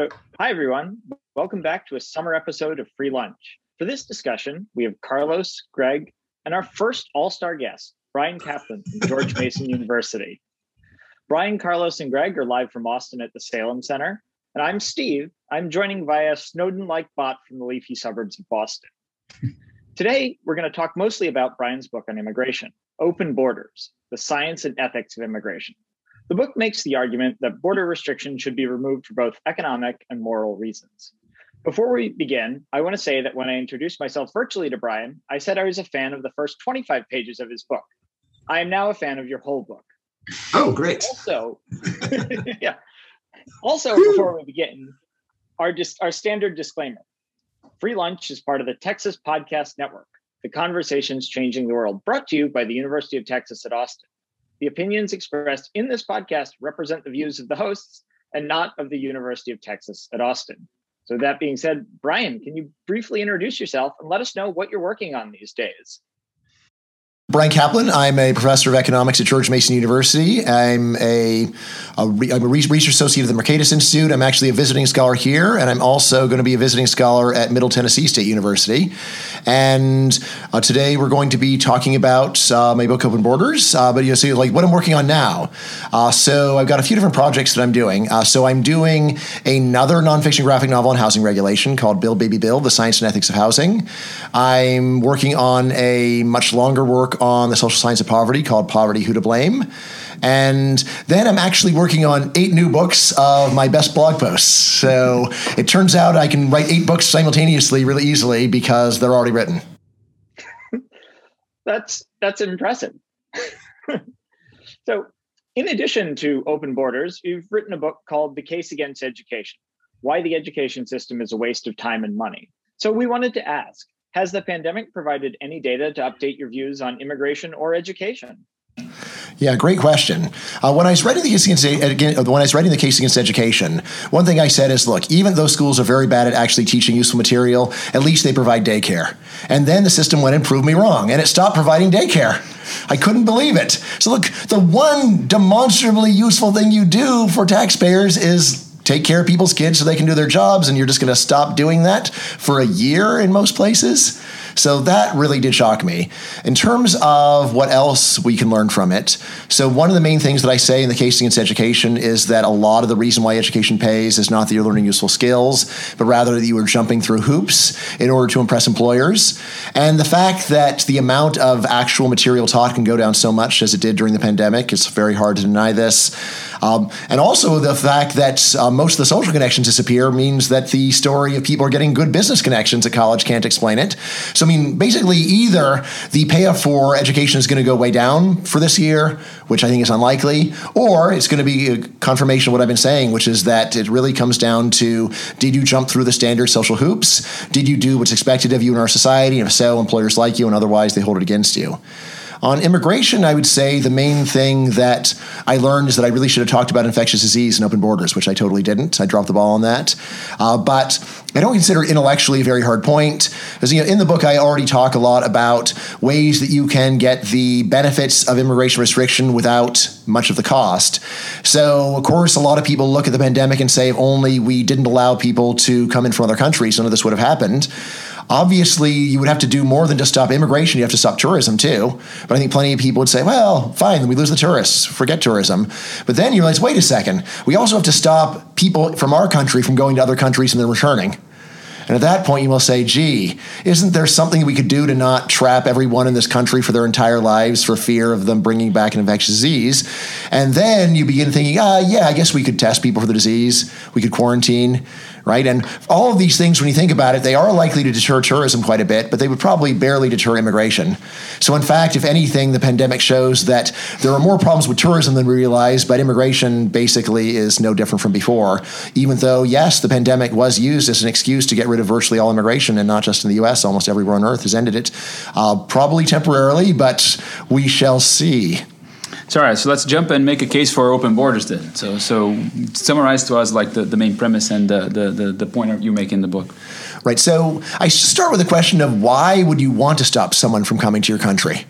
So, hi everyone. Welcome back to a summer episode of Free Lunch. For this discussion, we have Carlos, Greg, and our first all star guest, Bryan Caplan from George Mason University. Bryan, Carlos, and Greg are live from Austin at the Salem Center. And I'm Steve. I'm joining via Snowden like bot from the leafy suburbs of Boston. Today, we're going to talk mostly about Bryan's book on immigration Open Borders The Science and Ethics of Immigration. The book makes the argument that border restrictions should be removed for both economic and moral reasons. Before we begin, I want to say that when I introduced myself virtually to Bryan, I said I was a fan of the first 25 pages of his book. I am now a fan of your whole book. Oh, great. Also, yeah. Also, before we begin, our just our standard disclaimer. Free Lunch is part of the Texas Podcast Network, the conversations changing the world, brought to you by the University of Texas at Austin. The opinions expressed in this podcast represent the views of the hosts and not of the University of Texas at Austin. So, that being said, Bryan, can you briefly introduce yourself and let us know what you're working on these days? Bryan Caplan. I'm a professor of economics at George Mason University. I'm a, a re, I'm a research associate at the Mercatus Institute. I'm actually a visiting scholar here, and I'm also going to be a visiting scholar at Middle Tennessee State University. And uh, today we're going to be talking about uh, my book Open Borders, uh, but you know, so like what I'm working on now. Uh, so I've got a few different projects that I'm doing. Uh, so I'm doing another nonfiction graphic novel on housing regulation called Build Baby Build: The Science and Ethics of Housing. I'm working on a much longer work on the social science of poverty called Poverty Who to Blame. And then I'm actually working on eight new books of my best blog posts. So it turns out I can write eight books simultaneously really easily because they're already written. that's that's impressive. so in addition to open borders, you've written a book called The Case Against Education: Why the Education System is a Waste of Time and Money. So we wanted to ask, has the pandemic provided any data to update your views on immigration or education? Yeah, great question. Uh, when I was writing the case against uh, when I was writing the case against education, one thing I said is, look, even though schools are very bad at actually teaching useful material, at least they provide daycare. And then the system went and proved me wrong, and it stopped providing daycare. I couldn't believe it. So look, the one demonstrably useful thing you do for taxpayers is take care of people's kids so they can do their jobs, and you're just going to stop doing that for a year in most places. So that really did shock me. In terms of what else we can learn from it, so one of the main things that I say in the case against education is that a lot of the reason why education pays is not that you're learning useful skills, but rather that you are jumping through hoops in order to impress employers. And the fact that the amount of actual material taught can go down so much as it did during the pandemic, it's very hard to deny this. Um, and also the fact that uh, most of the social connections disappear means that the story of people are getting good business connections at college can't explain it. So, I mean, basically, either the payoff for education is going to go way down for this year, which I think is unlikely, or it's going to be a confirmation of what I've been saying, which is that it really comes down to did you jump through the standard social hoops? Did you do what's expected of you in our society? And if so, employers like you, and otherwise they hold it against you. On immigration, I would say the main thing that I learned is that I really should have talked about infectious disease and open borders, which I totally didn't. I dropped the ball on that. Uh, but I don't consider it intellectually a very hard point. Because you know, in the book, I already talk a lot about ways that you can get the benefits of immigration restriction without much of the cost. So, of course, a lot of people look at the pandemic and say, if only we didn't allow people to come in from other countries, none of this would have happened. Obviously, you would have to do more than just stop immigration. You have to stop tourism too. But I think plenty of people would say, well, fine, then we lose the tourists, forget tourism. But then you realize, wait a second, we also have to stop people from our country from going to other countries and then returning. And at that point, you will say, gee, isn't there something we could do to not trap everyone in this country for their entire lives for fear of them bringing back an infectious disease? And then you begin thinking, ah, yeah, I guess we could test people for the disease. We could quarantine right? And all of these things, when you think about it, they are likely to deter tourism quite a bit, but they would probably barely deter immigration. So, in fact, if anything, the pandemic shows that there are more problems with tourism than we realize, but immigration basically is no different from before. Even though, yes, the pandemic was used as an excuse to get rid of virtually all immigration, and not just in the US, almost everywhere on earth has ended it, uh, probably temporarily, but we shall see. So, all right, so let's jump and make a case for open borders then. So, so summarize to us like the, the main premise and the, the, the, the point you make in the book. Right. So I start with the question of why would you want to stop someone from coming to your country?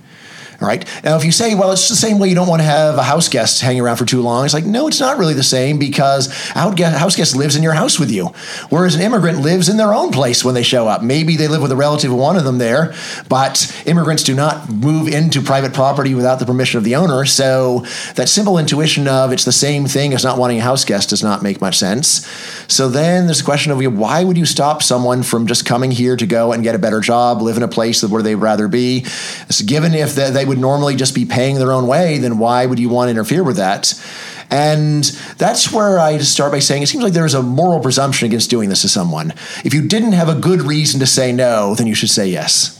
All right. Now, if you say, well, it's the same way you don't want to have a house guest hanging around for too long, it's like, no, it's not really the same because a house guest lives in your house with you, whereas an immigrant lives in their own place when they show up. Maybe they live with a relative one of them there, but immigrants do not move into private property without the permission of the owner. So that simple intuition of it's the same thing as not wanting a house guest does not make much sense. So then there's a question of why would you stop someone from just coming here to go and get a better job, live in a place where they'd rather be? So given if they would normally just be paying their own way, then why would you want to interfere with that? And that's where I start by saying it seems like there's a moral presumption against doing this to someone. If you didn't have a good reason to say no, then you should say yes.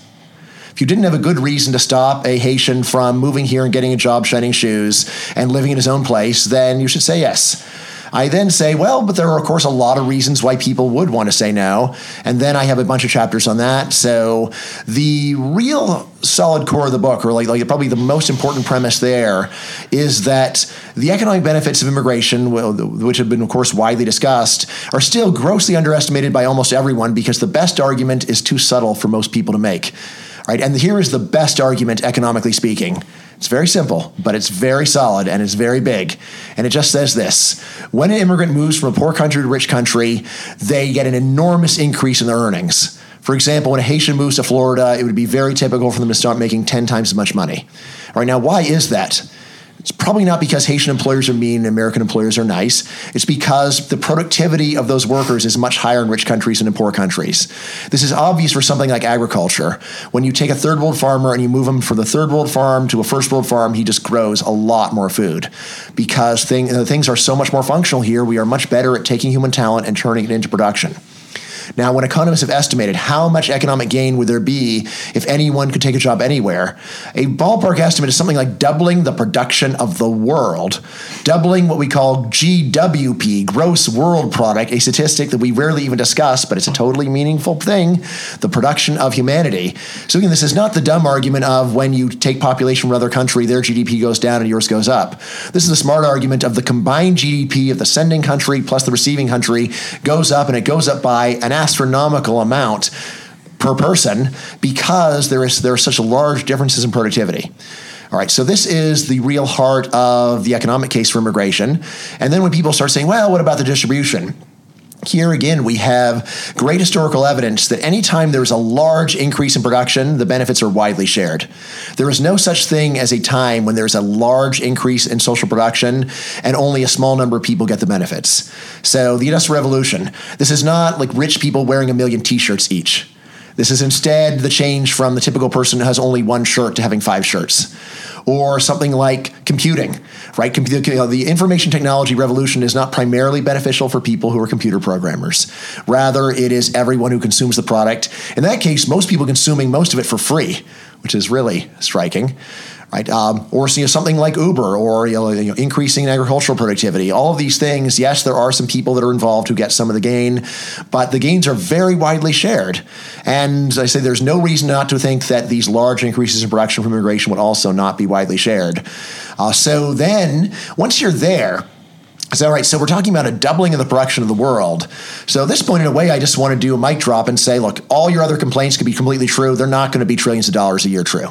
If you didn't have a good reason to stop a Haitian from moving here and getting a job shining shoes and living in his own place, then you should say yes. I then say, well, but there are, of course, a lot of reasons why people would want to say no. And then I have a bunch of chapters on that. So the real solid core of the book, or like, like probably the most important premise there, is that the economic benefits of immigration, which have been, of course, widely discussed, are still grossly underestimated by almost everyone because the best argument is too subtle for most people to make. Right? And here is the best argument, economically speaking. It's very simple, but it's very solid and it's very big. And it just says this when an immigrant moves from a poor country to a rich country, they get an enormous increase in their earnings. For example, when a Haitian moves to Florida, it would be very typical for them to start making 10 times as much money. All right, now, why is that? It's probably not because Haitian employers are mean and American employers are nice. It's because the productivity of those workers is much higher in rich countries than in poor countries. This is obvious for something like agriculture. When you take a third world farmer and you move him from the third world farm to a first world farm, he just grows a lot more food because thing, things are so much more functional here. We are much better at taking human talent and turning it into production. Now, when economists have estimated how much economic gain would there be if anyone could take a job anywhere, a ballpark estimate is something like doubling the production of the world, doubling what we call GWP, gross world product, a statistic that we rarely even discuss, but it's a totally meaningful thing, the production of humanity. So again, this is not the dumb argument of when you take population from another country, their GDP goes down and yours goes up. This is the smart argument of the combined GDP of the sending country plus the receiving country goes up and it goes up by an astronomical amount per person because there is there are such large differences in productivity. All right, so this is the real heart of the economic case for immigration. And then when people start saying, well, what about the distribution? Here again, we have great historical evidence that anytime there's a large increase in production, the benefits are widely shared. There is no such thing as a time when there's a large increase in social production and only a small number of people get the benefits. So, the Industrial Revolution, this is not like rich people wearing a million t shirts each. This is instead the change from the typical person who has only one shirt to having five shirts or something like computing, right? The information technology revolution is not primarily beneficial for people who are computer programmers. Rather, it is everyone who consumes the product. In that case, most people consuming most of it for free, which is really striking right? Um, or you know, something like Uber or you know, you know, increasing agricultural productivity. All of these things, yes, there are some people that are involved who get some of the gain, but the gains are very widely shared. And I say there's no reason not to think that these large increases in production from immigration would also not be widely shared. Uh, so then, once you're there, so, all right, so we're talking about a doubling of the production of the world. So, at this point, in a way, I just want to do a mic drop and say, look, all your other complaints could be completely true. They're not going to be trillions of dollars a year true.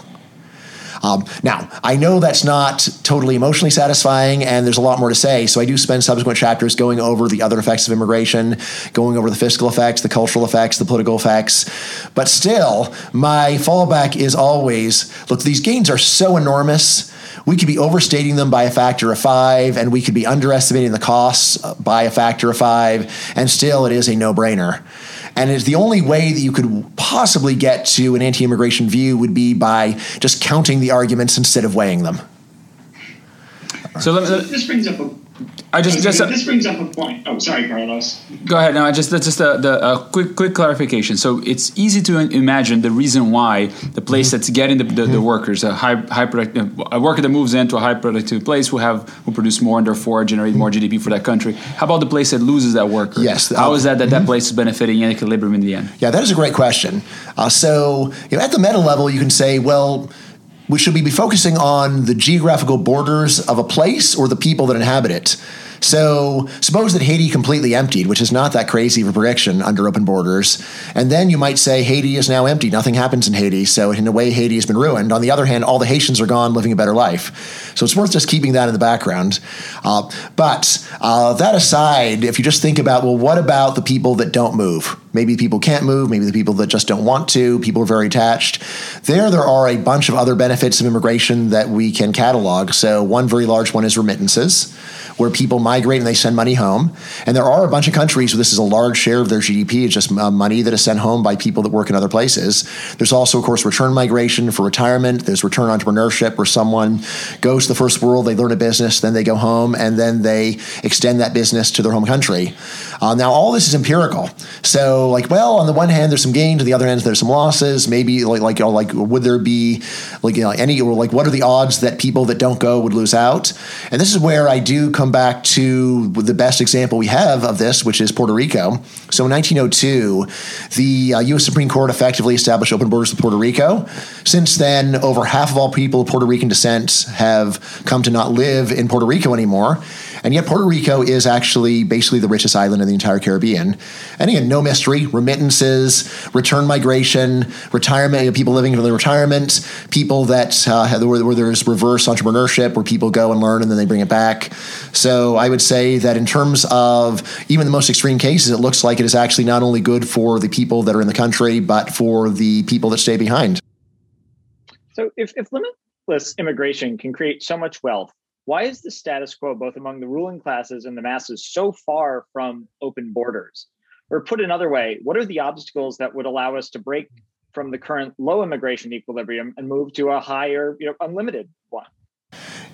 Um, now, I know that's not totally emotionally satisfying, and there's a lot more to say. So I do spend subsequent chapters going over the other effects of immigration, going over the fiscal effects, the cultural effects, the political effects. But still, my fallback is always look, these gains are so enormous. We could be overstating them by a factor of five, and we could be underestimating the costs by a factor of five, and still it is a no brainer. And is the only way that you could possibly get to an anti immigration view would be by just counting the arguments instead of weighing them. So let, let, this brings up a I just, just this brings up a point. Oh, sorry, Carlos. Go ahead. No, I just that's just a, the a quick quick clarification. So it's easy to imagine the reason why the place mm-hmm. that's getting the, the, the, mm-hmm. workers a high high productive a worker that moves into a high productive place will have will produce more and therefore generate more GDP for that country. How about the place that loses that worker? Yes. How is that that mm-hmm. that place is benefiting in equilibrium in the end? Yeah, that is a great question. Uh, so you know, at the meta level, you can say, well we should be focusing on the geographical borders of a place or the people that inhabit it? So suppose that Haiti completely emptied, which is not that crazy of a prediction under open borders. And then you might say Haiti is now empty. Nothing happens in Haiti. So in a way, Haiti has been ruined. On the other hand, all the Haitians are gone living a better life. So it's worth just keeping that in the background. Uh, but uh, that aside, if you just think about, well, what about the people that don't move? Maybe people can't move, maybe the people that just don't want to, people are very attached. There, there are a bunch of other benefits of immigration that we can catalog. So, one very large one is remittances where people migrate and they send money home. And there are a bunch of countries where this is a large share of their GDP. It's just uh, money that is sent home by people that work in other places. There's also, of course, return migration for retirement. There's return entrepreneurship where someone goes to the first world, they learn a business, then they go home, and then they extend that business to their home country. Uh, now, all this is empirical. So, like, well, on the one hand, there's some gains. On the other hand, there's some losses. Maybe, like, like, you know, like, would there be, like, you know, any, or like, what are the odds that people that don't go would lose out? And this is where I do come back to the best example we have of this, which is Puerto Rico. So, in 1902, the uh, U.S. Supreme Court effectively established open borders with Puerto Rico. Since then, over half of all people of Puerto Rican descent have come to not live in Puerto Rico anymore. And yet, Puerto Rico is actually basically the richest island in the entire Caribbean. And again, no mystery remittances, return migration, retirement, you know, people living for their retirement, people that uh, where, where there's reverse entrepreneurship, where people go and learn and then they bring it back. So I would say that in terms of even the most extreme cases, it looks like it is actually not only good for the people that are in the country, but for the people that stay behind. So if, if limitless immigration can create so much wealth, why is the status quo both among the ruling classes and the masses so far from open borders? Or put another way, what are the obstacles that would allow us to break from the current low immigration equilibrium and move to a higher, you know, unlimited one?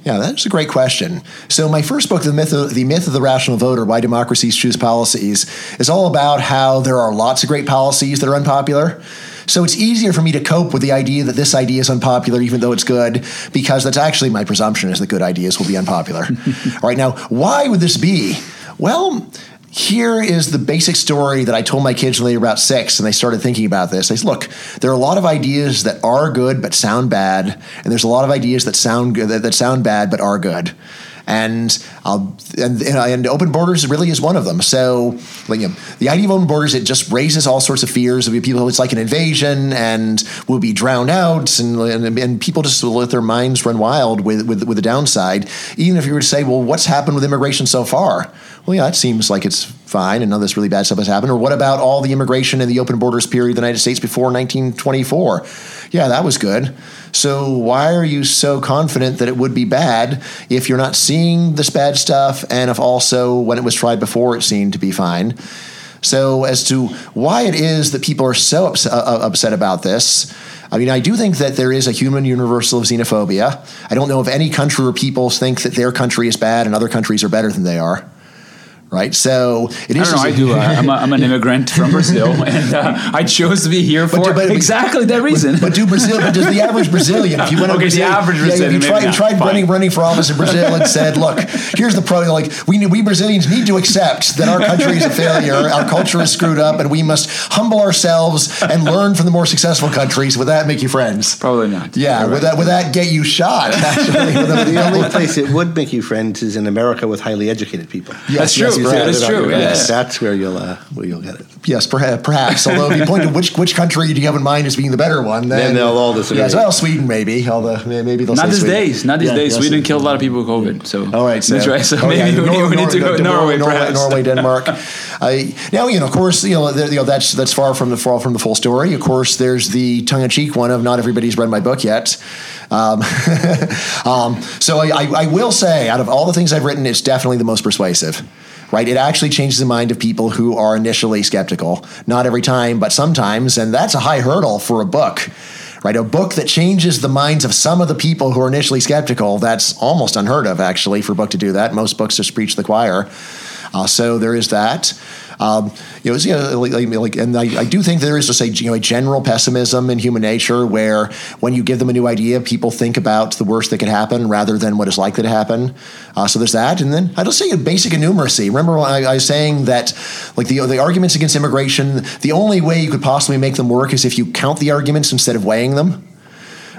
Yeah, that's a great question. So, my first book, the myth, of, the myth of the rational voter: Why Democracies Choose Policies, is all about how there are lots of great policies that are unpopular. So it's easier for me to cope with the idea that this idea is unpopular, even though it's good, because that's actually my presumption is that good ideas will be unpopular. All right, now, why would this be? Well, here is the basic story that I told my kids when they were about six and they started thinking about this. They said, look, there are a lot of ideas that are good but sound bad, and there's a lot of ideas that sound good that, that sound bad but are good and uh, and, and open borders really is one of them. So, like, you know, the idea of open borders it just raises all sorts of fears of people. It's like an invasion, and we'll be drowned out, and, and, and people just will let their minds run wild with, with with the downside. Even if you were to say, well, what's happened with immigration so far? Well, yeah, it seems like it's fine, and none of this really bad stuff has happened. Or what about all the immigration in the open borders period of the United States before 1924? Yeah, that was good. So why are you so confident that it would be bad if you're not seeing this bad stuff and if also when it was tried before it seemed to be fine? So as to why it is that people are so ups- uh, uh upset about this, I mean, I do think that there is a human universal of xenophobia. I don't know if any country where people think that their country is bad and other countries are better than they are right? So it is. I, know, I do. Uh, I'm, a, I'm, an immigrant from Brazil, and uh, I chose to be here for but, but, exactly that reason. But, but do Brazil? But does the average Brazilian? If you went okay, Brazil, the average Brazilian, yeah, you tried, you tried running running for office in Brazil and said, "Look, here's the problem. Like we we Brazilians need to accept that our country is a failure, our culture is screwed up, and we must humble ourselves and learn from the more successful countries. Would that make you friends? Probably not. Yeah. Would that would that get you shot? Actually, the only place it would make you friends is in America with highly educated people. Yes, that's true. Yes, that's true. Yes. That's where you'll uh, where you'll get it. Yes, perhaps. perhaps. Although if you point to which which country do you have in mind as being the better one, then, then they'll all disagree. Yes, well, Sweden maybe. Although maybe they'll not these Sweden. days. Not these yeah, days. Yes, Sweden killed a lot of people with COVID. So all right, so, that's right. So oh, maybe yeah, we, Nor- we, need to go Norway, Norway, Norway, Norway Denmark. I, now you know, of course, you know, you know that's that's far from the far from the full story. Of course, there's the tongue-in-cheek one of not everybody's read my book yet. Um, um, so I, I, will say, out of all the things I've written, it's definitely the most persuasive right? It actually changes the mind of people who are initially skeptical. Not every time, but sometimes. And that's a high hurdle for a book, right? A book that changes the minds of some of the people who are initially skeptical, that's almost unheard of, actually, for a book to do that. Most books just preach the choir. Uh, so there is that. Um, you know, you know like, like, and I, I, do think there is just a you know a general pessimism in human nature where when you give them a new idea, people think about the worst that could happen rather than what is likely to happen. Uh, so there's that, and then just say basic innumeracy. Remember, I, I was saying that like the the arguments against immigration, the only way you could possibly make them work is if you count the arguments instead of weighing them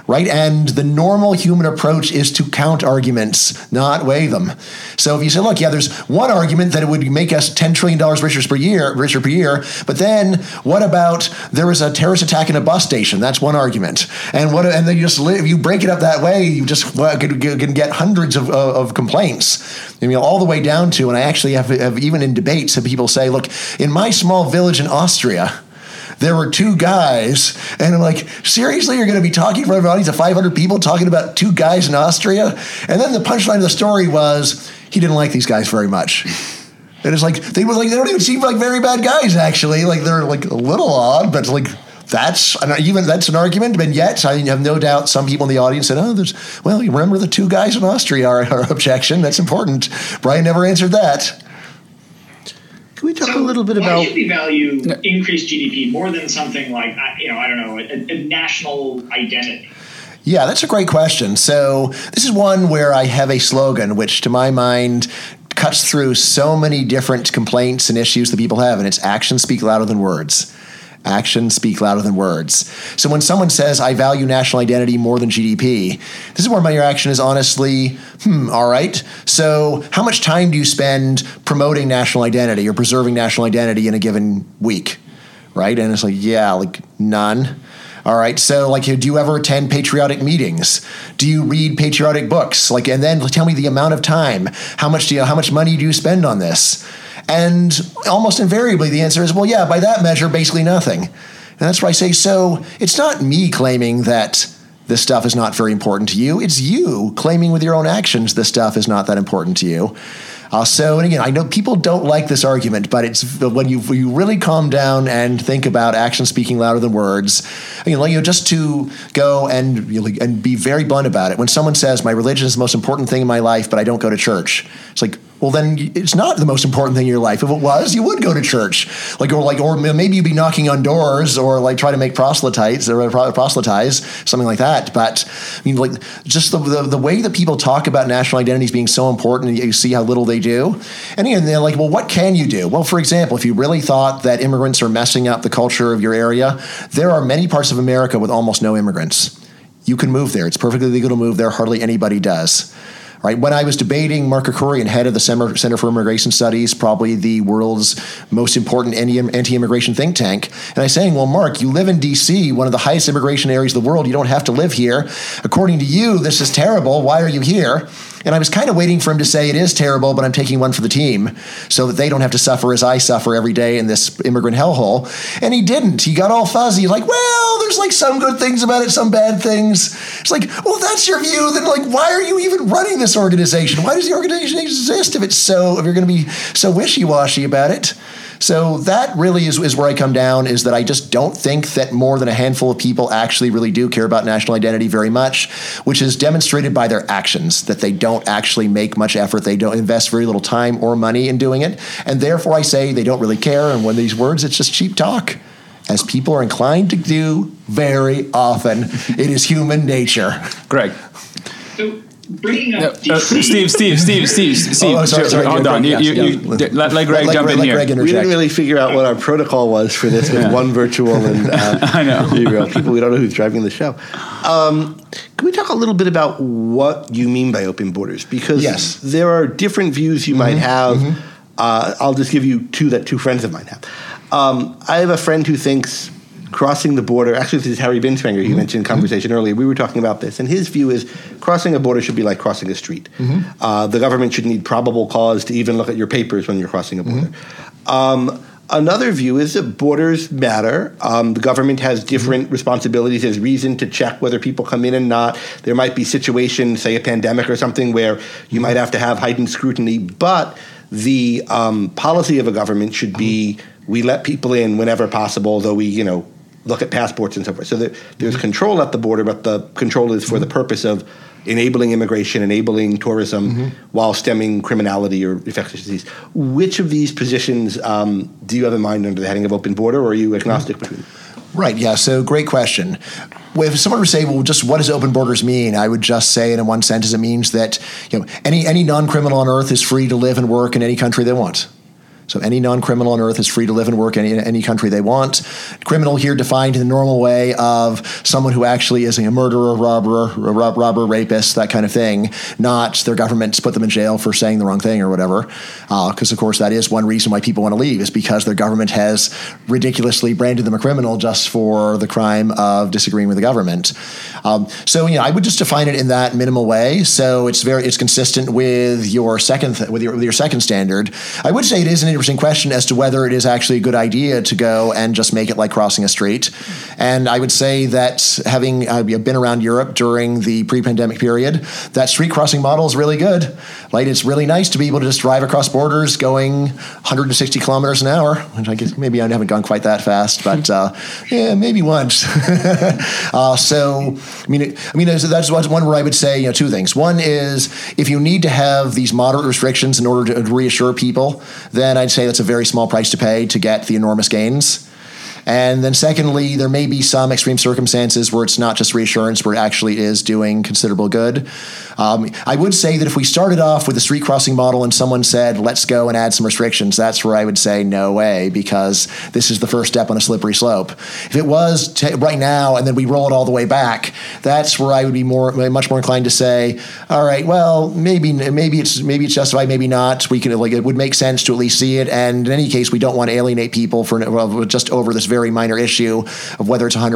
right? And the normal human approach is to count arguments, not weigh them. So if you say, look, yeah, there's one argument that it would make us $10 trillion richer per year, richer per year, but then what about there was a terrorist attack in a bus station? That's one argument. And what and then you just if you break it up that way, you just well, can, can, get hundreds of, of complaints. I mean, all the way down to, and I actually have, have even in debates, have people say, look, in my small village in Austria, there were two guys, and I'm like, seriously, you're going to be talking in front of an audience of 500 people talking about two guys in Austria? And then the punchline of the story was he didn't like these guys very much. And it's like they were like they don't even seem like very bad guys actually. Like they're like a little odd, but like that's an, even that's an argument. And yet, I have no doubt some people in the audience said, "Oh, there's well, you remember the two guys in Austria are our objection. That's important." Bryan never answered that. Can we talk so a little bit about? Why should we value increased GDP more than something like you know I don't know a, a national identity? Yeah, that's a great question. So this is one where I have a slogan, which to my mind cuts through so many different complaints and issues that people have, and it's actions speak louder than words. Actions speak louder than words. So when someone says, I value national identity more than GDP, this is where my reaction is honestly, hmm, all right. So how much time do you spend promoting national identity or preserving national identity in a given week? Right? And it's like, yeah, like none. All right. So, like, do you ever attend patriotic meetings? Do you read patriotic books? Like, and then tell me the amount of time. How much do you? How much money do you spend on this? And almost invariably, the answer is, well, yeah, by that measure, basically nothing. And that's why I say, so it's not me claiming that this stuff is not very important to you. It's you claiming with your own actions this stuff is not that important to you. Uh, so, and again, I know people don't like this argument, but it's when you when you really calm down and think about action speaking louder than words. You know, just to go and you know, and be very blunt about it. When someone says my religion is the most important thing in my life, but I don't go to church, it's like, well, then it's not the most important thing in your life. If it was, you would go to church, like or like or maybe you'd be knocking on doors or like try to make proselytes or uh, proselytize something like that. But I mean, like just the, the, the way that people talk about national identities being so important, you see how little they do. And again, they're like, well, what can you do? Well, for example, if you really thought that immigrants are messing up the culture of your area, there are many parts of America with almost no immigrants. You can move there. It's perfectly legal to move there. Hardly anybody does. Right? When I was debating Mark Krikorian, head of the Center for Immigration Studies, probably the world's most important anti-immigration think tank, and I was saying, well, Mark, you live in D.C., one of the highest immigration areas of the world. You don't have to live here. According to you, this is terrible. Why are you here? And I was kind of waiting for him to say it is terrible, but I'm taking one for the team so that they don't have to suffer as I suffer every day in this immigrant hellhole. And he didn't. He got all fuzzy, like, well, there's like some good things about it, some bad things. It's like, well, that's your view, then like, why are you even running this organization? Why does the organization exist if it's so, if you're going to be so wishy washy about it? So that really is, is where I come down is that I just don't think that more than a handful of people actually really do care about national identity very much, which is demonstrated by their actions, that they don't actually make much effort. They don't invest very little time or money in doing it. And therefore I say they don't really care. And when these words, it's just cheap talk. As people are inclined to do very often, it is human nature. Greg. So bringing up no, uh, Steve, Steve, Steve, Steve, Steve. Oh, sorry, sorry, hold on. You, you, you, let, let Greg let, jump let, in here. we didn't really figure out what our protocol was for this with yeah. one virtual and uh, I know real people. We don't know who's driving the show. Um, can we talk a little bit about what you mean by open borders? Because yes. there are different views you mm-hmm. might have. Mm-hmm. Uh, I'll just give you two that two friends of mine have. Um, I have a friend who thinks crossing the border. Actually, this is Harry Binswanger. You mm-hmm. mentioned conversation earlier. We were talking about this, and his view is crossing a border should be like crossing a street. Mm-hmm. Uh, the government should need probable cause to even look at your papers when you're crossing a border. Mm-hmm. Um, another view is that borders matter. Um, the government has different mm-hmm. responsibilities. There's reason to check whether people come in and not. There might be situations, say a pandemic or something, where you might have to have heightened scrutiny, but the um, policy of a government should be we let people in whenever possible, though we, you know, look at passports and so forth. So there, there's mm-hmm. control at the border, but the control is for mm-hmm. the purpose of enabling immigration, enabling tourism, mm-hmm. while stemming criminality or infectious disease. Which of these positions um, do you have in mind under the heading of open border, or are you agnostic mm-hmm. between? Right. Yeah. So great question. If someone were to say, "Well, just what does open borders mean?" I would just say, in one sentence, it means that you know any any non criminal on earth is free to live and work in any country they want. So any non-criminal on earth is free to live and work in any, any country they want. Criminal here defined in the normal way of someone who actually is a murderer, robber, robber, rapist, that kind of thing. Not their government's put them in jail for saying the wrong thing or whatever. Because uh, of course that is one reason why people want to leave is because their government has ridiculously branded them a criminal just for the crime of disagreeing with the government. Um, so you know, I would just define it in that minimal way. So it's very it's consistent with your second th- with your with your second standard. I would say it is an interesting question as to whether it is actually a good idea to go and just make it like crossing a street. And I would say that having uh, been around Europe during the pre-pandemic period, that street crossing model is really good. Like it's really nice to be able to just drive across borders going 160 kilometers an hour. Which I guess maybe I haven't gone quite that fast, but uh, yeah, maybe once. uh, so I mean, I mean that's one where I would say you know two things. One is if you need to have these moderate restrictions in order to reassure people, then I'd say that's a very small price to pay to get the enormous gains. And then, secondly, there may be some extreme circumstances where it's not just reassurance, where it actually is doing considerable good. Um, I would say that if we started off with a street crossing model and someone said, let's go and add some restrictions, that's where I would say no way, because this is the first step on a slippery slope. If it was t- right now and then we roll it all the way back, that's where I would be more, much more inclined to say, all right, well, maybe, maybe it's, maybe it's justified, maybe not. We can, like, it would make sense to at least see it. And in any case, we don't want to alienate people for just over this very minor issue of whether it's 100%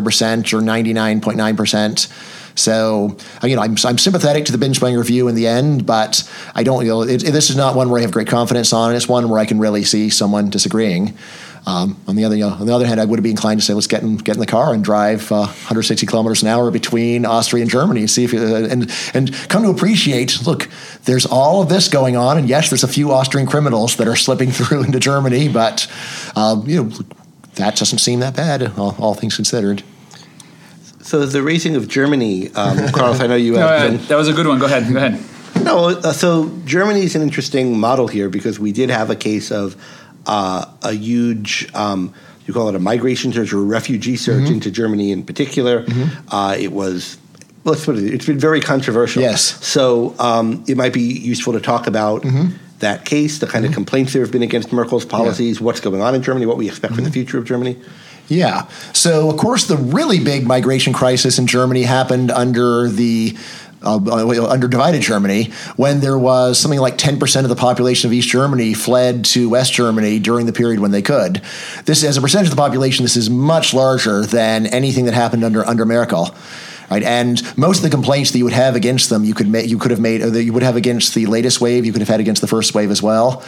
or 99.9%. So, uh, you know, I'm, I'm sympathetic to the binge playing review in the end, but I don't, you know, it, it, this is not one where I have great confidence on. It's one where I can really see someone disagreeing. Um, on the other, you know, on the other hand, I would be inclined to say, let's get in, get in the car and drive uh, 160 kilometers an hour between Austria and Germany and see if, uh, and and come to appreciate. Look, there's all of this going on, and yes, there's a few Austrian criminals that are slipping through into Germany, but um, you know, that doesn't seem that bad, all, all things considered. So the raising of Germany, um, Carlos, I know you. no, uh, that was a good one. Go ahead. Go ahead. No, uh, so Germany is an interesting model here because we did have a case of uh, a huge. Um, you call it a migration surge or a refugee surge mm-hmm. into Germany in particular. Mm-hmm. Uh, it was let's put it. It's been very controversial. Yes. So um, it might be useful to talk about. Mm-hmm that case, the kind mm-hmm. of complaints there have been against Merkel's policies, yeah. what's going on in Germany, what we expect mm-hmm. for the mm-hmm. future of Germany? Yeah. So, of course, the really big migration crisis in Germany happened under the uh, uh under divided Germany, when there was something like 10% of the population of East Germany fled to West Germany during the period when they could. This, as a percentage of the population, this is much larger than anything that happened under under Merkel. Right, and most of the complaints that you would have against them, you could ma- you could have made, that you would have against the latest wave, you could have had against the first wave as well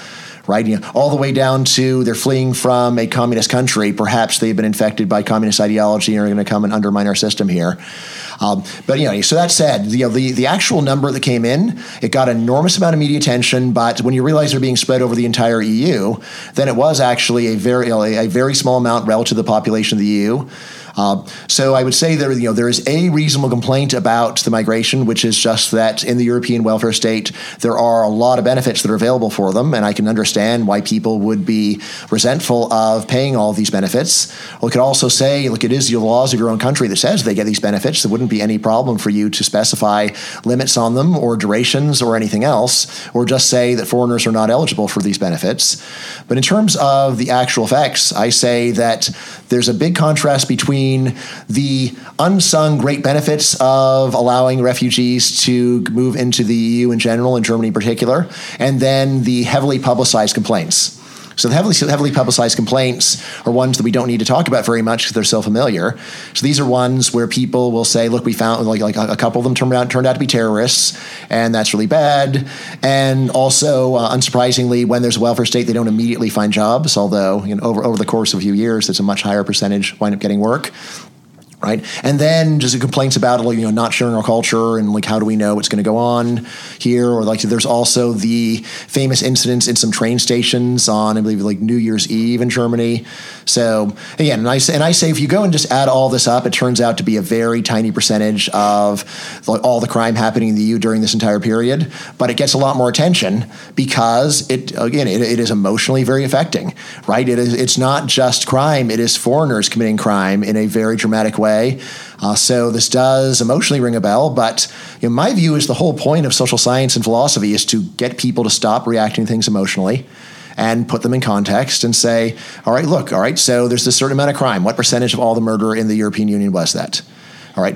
right? You know, all the way down to they're fleeing from a communist country. Perhaps they've been infected by communist ideology and are going to come and undermine our system here. Um, but you know, so that said, you know, the the actual number that came in, it got an enormous amount of media attention. But when you realize they're being spread over the entire EU, then it was actually a very a very small amount relative to the population of the EU. Uh, so I would say there, you know, there is a reasonable complaint about the migration, which is just that in the European welfare state, there are a lot of benefits that are available for them, and I can understand why people would be resentful of paying all these benefits. We could also say, look, it is the laws of your own country that says they get these benefits. There wouldn't be any problem for you to specify limits on them or durations or anything else, or just say that foreigners are not eligible for these benefits. But in terms of the actual effects, I say that there's a big contrast between the unsung great benefits of allowing refugees to move into the EU in general, and Germany in particular, and then the heavily publicized complaints. So the heavily heavily publicized complaints are ones that we don't need to talk about very much because they're so familiar. So these are ones where people will say, "Look, we found like like a couple of them turned out turned out to be terrorists, and that's really bad." And also, uh, unsurprisingly, when there's a welfare state, they don't immediately find jobs. Although you know, over over the course of a few years, it's a much higher percentage wind up getting work right? And then just complaints about like, you know not sharing our culture and like how do we know what's going to go on here? Or like there's also the famous incidents in some train stations on I believe like New Year's Eve in Germany. So again, and I say, and I say if you go and just add all this up, it turns out to be a very tiny percentage of all the crime happening in the EU during this entire period. But it gets a lot more attention because it again it, it is emotionally very affecting, right? It is it's not just crime; it is foreigners committing crime in a very dramatic way way. Uh, so this does emotionally ring a bell, but you know, my view is the whole point of social science and philosophy is to get people to stop reacting to things emotionally and put them in context and say, all right, look, all right, so there's this certain amount of crime. What percentage of all the murder in the European Union was that? All right,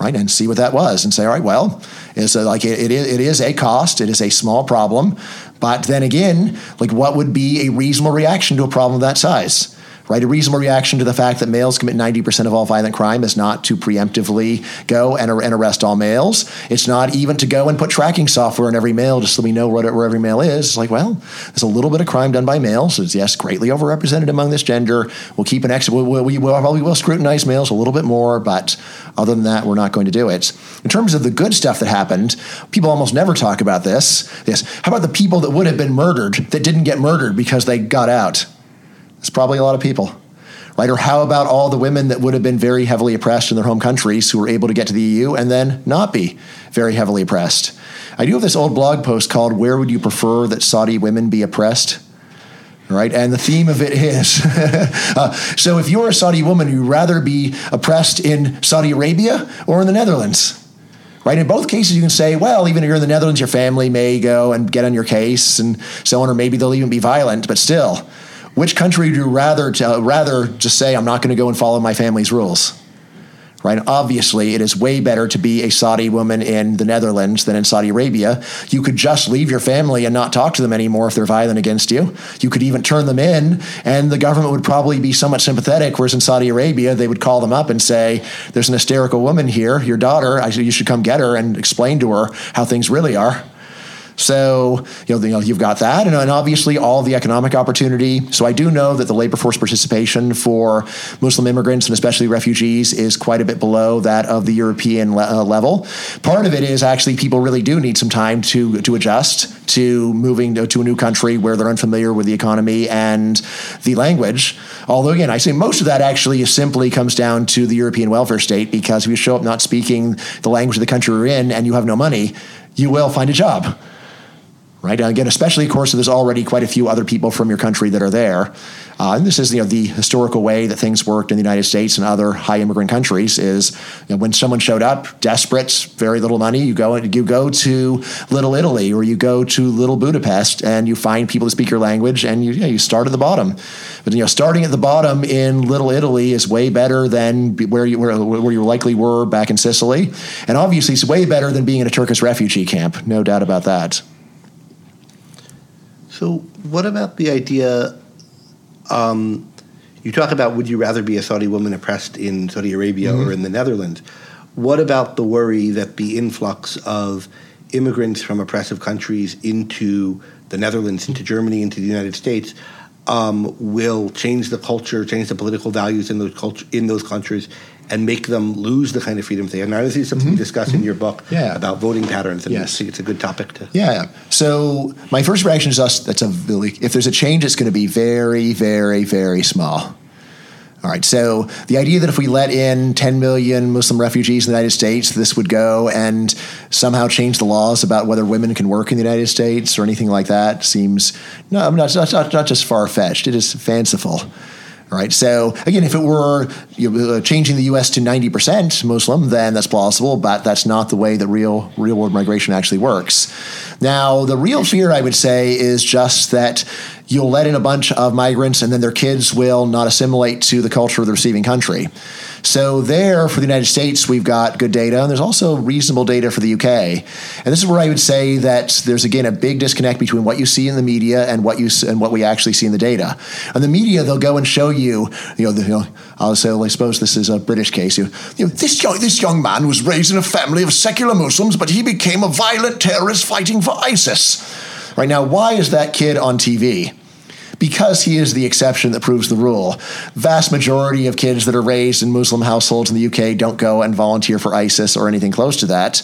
right, and see what that was and say, all right, well, it's a, like it, it, is, it is a cost, it is a small problem, but then again, like what would be a reasonable reaction to a problem of that size? Right? A reasonable reaction to the fact that males commit 90% of all violent crime is not to preemptively go and, and arrest all males. It's not even to go and put tracking software on every male just so we know where, where every male is. It's like, well, there's a little bit of crime done by males. It's, yes, greatly overrepresented among this gender. We'll keep an extra, we'll, we will probably will scrutinize males a little bit more, but other than that, we're not going to do it. In terms of the good stuff that happened, people almost never talk about this. Yes. How about the people that would have been murdered that didn't get murdered because they got out? It's probably a lot of people. Right? Or how about all the women that would have been very heavily oppressed in their home countries who were able to get to the EU and then not be very heavily oppressed? I do have this old blog post called Where Would You Prefer That Saudi Women Be Oppressed? Right? And the theme of it is uh, so if you're a Saudi woman, you'd rather be oppressed in Saudi Arabia or in the Netherlands? Right? In both cases, you can say, well, even if you're in the Netherlands, your family may go and get on your case and so on, or maybe they'll even be violent, but still which country would you rather to, uh, rather just say I'm not going to go and follow my family's rules? Right? Obviously, it is way better to be a Saudi woman in the Netherlands than in Saudi Arabia. You could just leave your family and not talk to them anymore if they're violent against you. You could even turn them in, and the government would probably be somewhat sympathetic. Whereas in Saudi Arabia, they would call them up and say, There's an hysterical woman here, your daughter, you should come get her and explain to her how things really are. So you know, you you've got that, and, and, obviously all the economic opportunity. So I do know that the labor force participation for Muslim immigrants and especially refugees is quite a bit below that of the European le- uh, level. Part of it is actually people really do need some time to to adjust to moving to, to a new country where they're unfamiliar with the economy and the language. Although again, I say most of that actually simply comes down to the European welfare state because if you show up not speaking the language of the country you're in and you have no money, you will find a job right? Again, especially, of course, there's already quite a few other people from your country that are there. Uh, and this is you know the historical way that things worked in the United States and other high immigrant countries. Is you know, when someone showed up, desperate, very little money, you go you go to Little Italy or you go to Little Budapest, and you find people that speak your language, and you you, know, you start at the bottom. But you know, starting at the bottom in Little Italy is way better than where you where, where you likely were back in Sicily, and obviously it's way better than being in a Turkish refugee camp. No doubt about that. So, what about the idea? Um, you talk about would you rather be a Saudi woman oppressed in Saudi Arabia mm-hmm. or in the Netherlands? What about the worry that the influx of immigrants from oppressive countries into the Netherlands, into Germany, into the United States um, will change the culture, change the political values in those culture in those countries, and make them lose the kind of freedom they have. Now, this is something mm-hmm. you discuss mm-hmm. in your book yeah. about voting patterns, and yes. It's a good topic to. Yeah. So my first reaction is us. That's a really, if there's a change, it's going to be very, very, very small. All right. So the idea that if we let in 10 million Muslim refugees in the United States, this would go and somehow change the laws about whether women can work in the United States or anything like that seems no, not, not, not just far fetched. It is fanciful. Right. So again, if it were you know, uh, changing the U.S. to 90% Muslim, then that's plausible, but that's not the way that real real world migration actually works. Now, the real fear, I would say, is just that you'll let in a bunch of migrants and then their kids will not assimilate to the culture of the receiving country. So, there for the United States, we've got good data, and there's also reasonable data for the UK. And this is where I would say that there's again a big disconnect between what you see in the media and what you and what we actually see in the data. On the media, they'll go and show you, you know, the, you know I'll say, well, I suppose this is a British case. You, you know, this young, this young man was raised in a family of secular Muslims, but he became a violent terrorist fighting for ISIS. Right now, why is that kid on TV? Because he is the exception that proves the rule. Vast majority of kids that are raised in Muslim households in the UK don't go and volunteer for ISIS or anything close to that.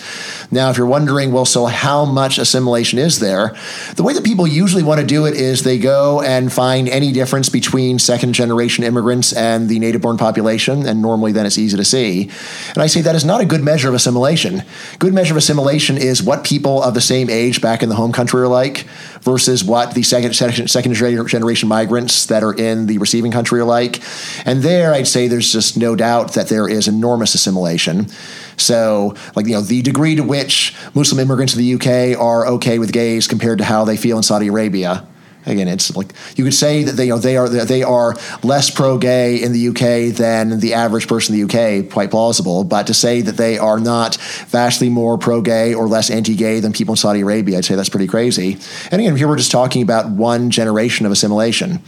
Now, if you're wondering, well, so how much assimilation is there? The way that people usually want to do it is they go and find any difference between second generation immigrants and the native born population, and normally then it's easy to see. And I say that is not a good measure of assimilation. Good measure of assimilation is what people of the same age back in the home country are like versus what the second, second, second generation migrants that are in the receiving country are like. And there, I'd say there's just no doubt that there is enormous assimilation. So, like, you know, the degree to which Muslim immigrants in the UK are okay with gays compared to how they feel in Saudi Arabia Again, it's like you could say that they, you know, they are they are less pro-gay in the UK than the average person in the UK, quite plausible. But to say that they are not vastly more pro-gay or less anti-gay than people in Saudi Arabia, I'd say that's pretty crazy. And again, here we're just talking about one generation of assimilation.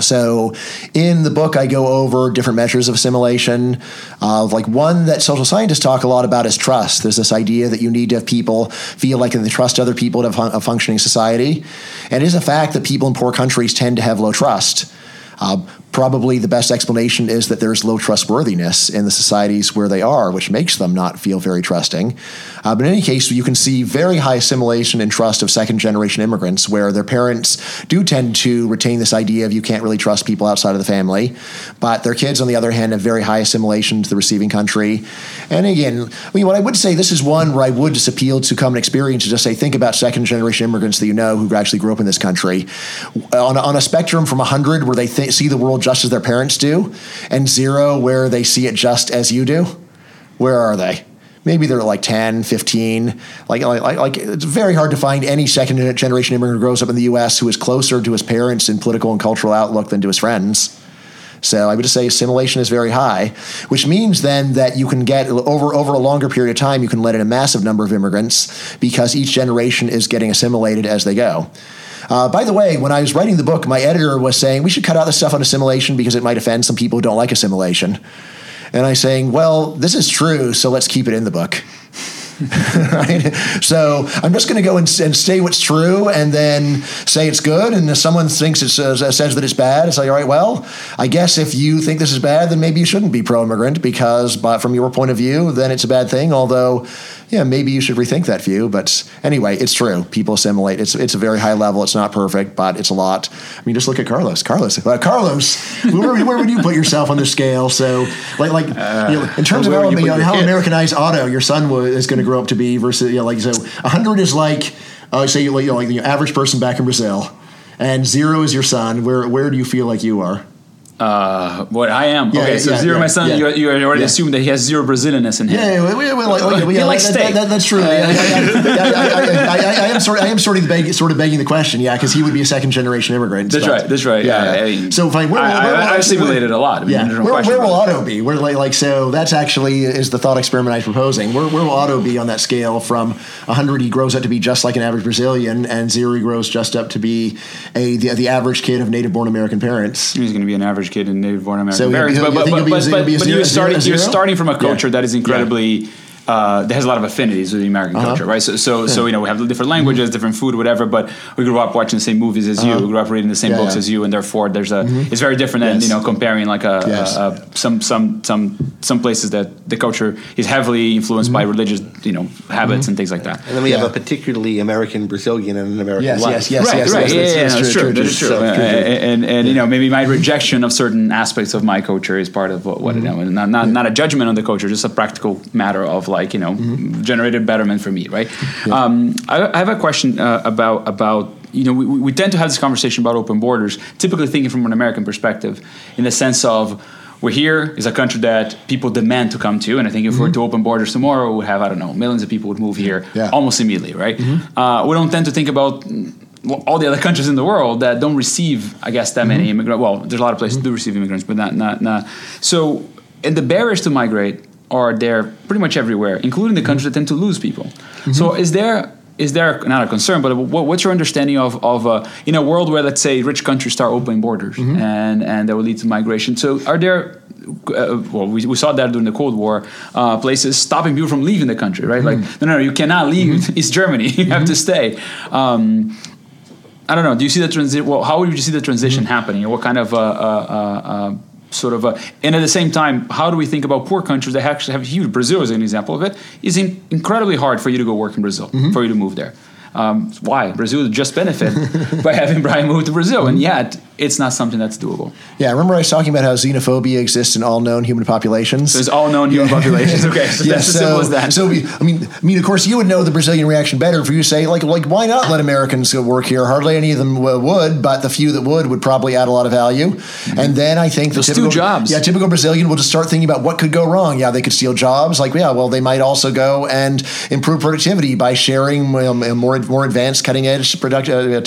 So, in the book, I go over different measures of assimilation. Uh, like one that social scientists talk a lot about is trust. There's this idea that you need to have people feel like they trust other people to have a functioning society. And it is a fact that people in poor countries tend to have low trust. Uh, probably the best explanation is that there's low trustworthiness in the societies where they are, which makes them not feel very trusting. Uh, but in any case, you can see very high assimilation and trust of second generation immigrants, where their parents do tend to retain this idea of you can't really trust people outside of the family. But their kids, on the other hand, have very high assimilation to the receiving country. And again, I mean, what I would say, this is one where I would just appeal to common experience to just say, think about second generation immigrants that you know who actually grew up in this country. On on a spectrum from 100, where they th- see the world just as their parents do, and zero, where they see it just as you do, where are they? Maybe they're like 10 15 like, like, like it's very hard to find any second generation immigrant who grows up in the us who is closer to his parents in political and cultural outlook than to his friends so I would just say assimilation is very high, which means then that you can get over over a longer period of time, you can let in a massive number of immigrants because each generation is getting assimilated as they go. Uh, by the way, when I was writing the book, my editor was saying we should cut out the stuff on assimilation because it might offend some people who don't like assimilation. And I saying, well, this is true, so let's keep it in the book. right? So I'm just going to go and, and, say what's true and then say it's good. And if someone thinks it says, uh, says that it's bad, it's like, all right, well, I guess if you think this is bad, then maybe you shouldn't be pro immigrant because, but from your point of view, then it's a bad thing. Although, yeah, maybe you should rethink that view. But anyway, it's true. People assimilate. It's it's a very high level. It's not perfect, but it's a lot. I mean, just look at Carlos. Carlos, uh, Carlos, where, where, would you put yourself on the scale? So, like, like uh, you know, in terms of how, you know, how Americanized Otto your son was, is going to grow up to be versus, you know, like so, hundred is like, uh, say, you know, like the average person back in Brazil, and zero is your son. Where where do you feel like you are? Uh, what I am. Yeah, okay, so yeah, zero, yeah, my son. You, you already assumed that he has zero Brazilianness in him. Yeah, we, we, we, like, we, like that, that, that, that's true. I, am sort. I am sort of beg, sort of begging the question. Yeah, because he would be a second generation immigrant. That's but, right. That's right. Yeah. I so fine. Where, I, where, I, I assimilated a lot. Mean, yeah. Where, where will Otto be? Where like, like so? That's actually is the thought experiment I'm proposing. Where where will Otto be on that scale from 100? He grows up to be just like an average Brazilian, and zero he grows just up to be a the, the average kid of native born American parents. He's going to be an average kid in native born American so parents. But, but, but, but, you're starting you're starting from a culture that is incredibly. Yeah uh, that has a lot of affinities with the American uh-huh. culture, right? So, so, yeah. so you know, we have different languages, mm-hmm. different food, whatever. But we grew up watching the same movies as uh-huh. you. We grew up reading the same yeah, books yeah. as you, and therefore, there's a. Mm-hmm. It's very different yes. than you know comparing like a, yes. a, a, some some some some places that the culture is heavily influenced mm-hmm. by religious you know habits mm-hmm. and things like that. And then we have a particularly American Brazilian and an American yes, life. Yes, yes, right, yes, right. Yes, yeah, yeah, that's, true. That's true. And and you know maybe my rejection of certain aspects of my culture is part of what, what you know, not not not a judgment on the culture, just a practical matter of like you know mm-hmm generated betterment for me, right? Yeah. Um, I, I, have a question uh, about about you know we, we tend to have this conversation about open borders, typically thinking from an American perspective, in the sense of we're here is a country that people demand to come to, and I think if mm-hmm. we were to open borders tomorrow, we have I don't know millions of people would move here yeah. almost immediately, right? Mm-hmm. Uh, we don't tend to think about all the other countries in the world that don't receive, I guess, that mm-hmm. many immigrants. Well, there's a lot of places mm-hmm. do receive immigrants, but not not not. So, and the barriers to migrate are there pretty much everywhere, including the countries that tend to lose people. Mm-hmm. So is there is there not a concern, but what, what's your understanding of of uh, in a world where let's say rich countries start opening borders mm-hmm. and and that will lead to migration? So are there uh, well, we, we saw that during the Cold War, uh, places stopping people from leaving the country, right? Mm-hmm. Like, no, no, no, you cannot leave mm-hmm. East Germany. you have to mm-hmm. stay. Um, I don't know. Do you see the transition? Well, how would you see the transition mm-hmm. happening? What kind of uh, uh, uh sort of a, and at the same time how do we think about poor countries that actually have huge brazil is an example of it is in, incredibly hard for you to go work in brazil mm-hmm. for you to move there um, why brazil just benefit by having Bryan move to brazil and yet it's not something that's doable. Yeah, I remember I was talking about how xenophobia exists in all known human populations. There's all known human populations. Okay, so yeah, that's so, as simple as that. So we, I mean, I mean, of course, you would know the Brazilian reaction better if you say like, like, why not let Americans work here? Hardly any of them w- would, but the few that would would probably add a lot of value. And then I think the Those typical, jobs. yeah, typical Brazilian will just start thinking about what could go wrong. Yeah, they could steal jobs. Like, yeah, well, they might also go and improve productivity by sharing um, more more advanced, cutting edge product, uh, you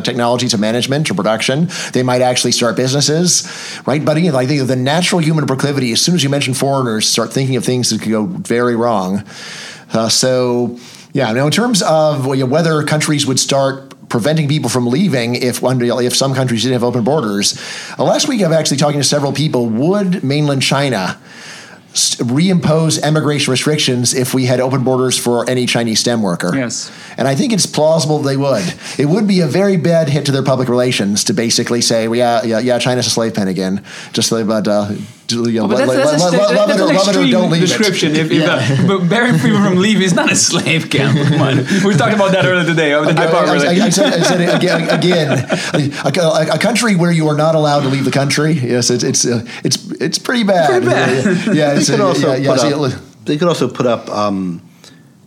technology to management or production. They might actually start businesses, right? But I think the natural human proclivity, as soon as you mention foreigners, start thinking of things that could go very wrong. Uh, so, yeah, now in terms of whether countries would start preventing people from leaving if if some countries didn't have open borders. Uh, last week, I've actually talking to several people. Would mainland China reimpose immigration restrictions if we had open borders for any Chinese STEM worker? Yes. And I think it's plausible they would. It would be a very bad hit to their public relations to basically say, well, yeah, yeah, yeah, China's a slave pen again. Just like, but, uh, you know, But that's, let- that's, let- a, that's an love it or extreme leave description. If, if, Yeah. uh, but barring people from leaving is not a slave camp. Come on. We talked about that earlier today. The I, hyper- I- I said, I said it again, again a, a- a country where you are not allowed to leave the country. Yes, it's it's uh, it's it's pretty bad. Pretty bad. Yeah, yeah, They it's, could uh, also yeah, yeah, put see, up, they could also put up um,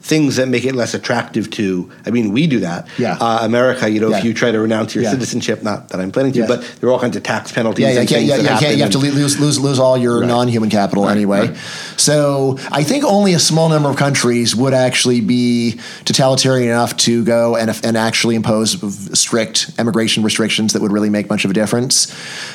things that make it less attractive to. I mean, we do that. Yeah. Uh, America, you know, Yeah. if you try to renounce your Yeah. citezenship, not that I'm planning to, Yeah. but there are all kinds of tax penalties. Yeah, yeah, and yeah, yeah, yeah, yeah, you have to lose lose lose all your Right. non-human capital anyway. right. So I think only a small number of countries would actually be totalitarian enough to go and and actually impose strict immigration restrictions that would really make much of a difference.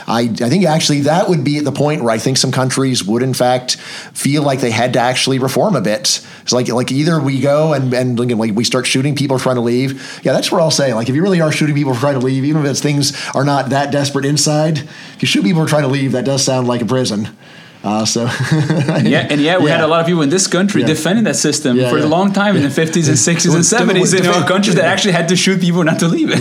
I I think actually that would be at the point where I think some countries would in fact feel like they had to actually reform a bit. It's like like either we go and and like we start shooting people trying to leave. Yeah, that's what I'll say. Like if you really are shooting people trying to leave, even if things are not that desperate inside, if you shoot people trying to leave, that does sound like a prison. Uh, so Yeah, and yeah, we had a lot of people in this country Yeah. defending that system Yeah, for yeah. a long time in the 50s and 60s and Well, 70s. well, There were defend- countries that actually had to shoot people not to leave it.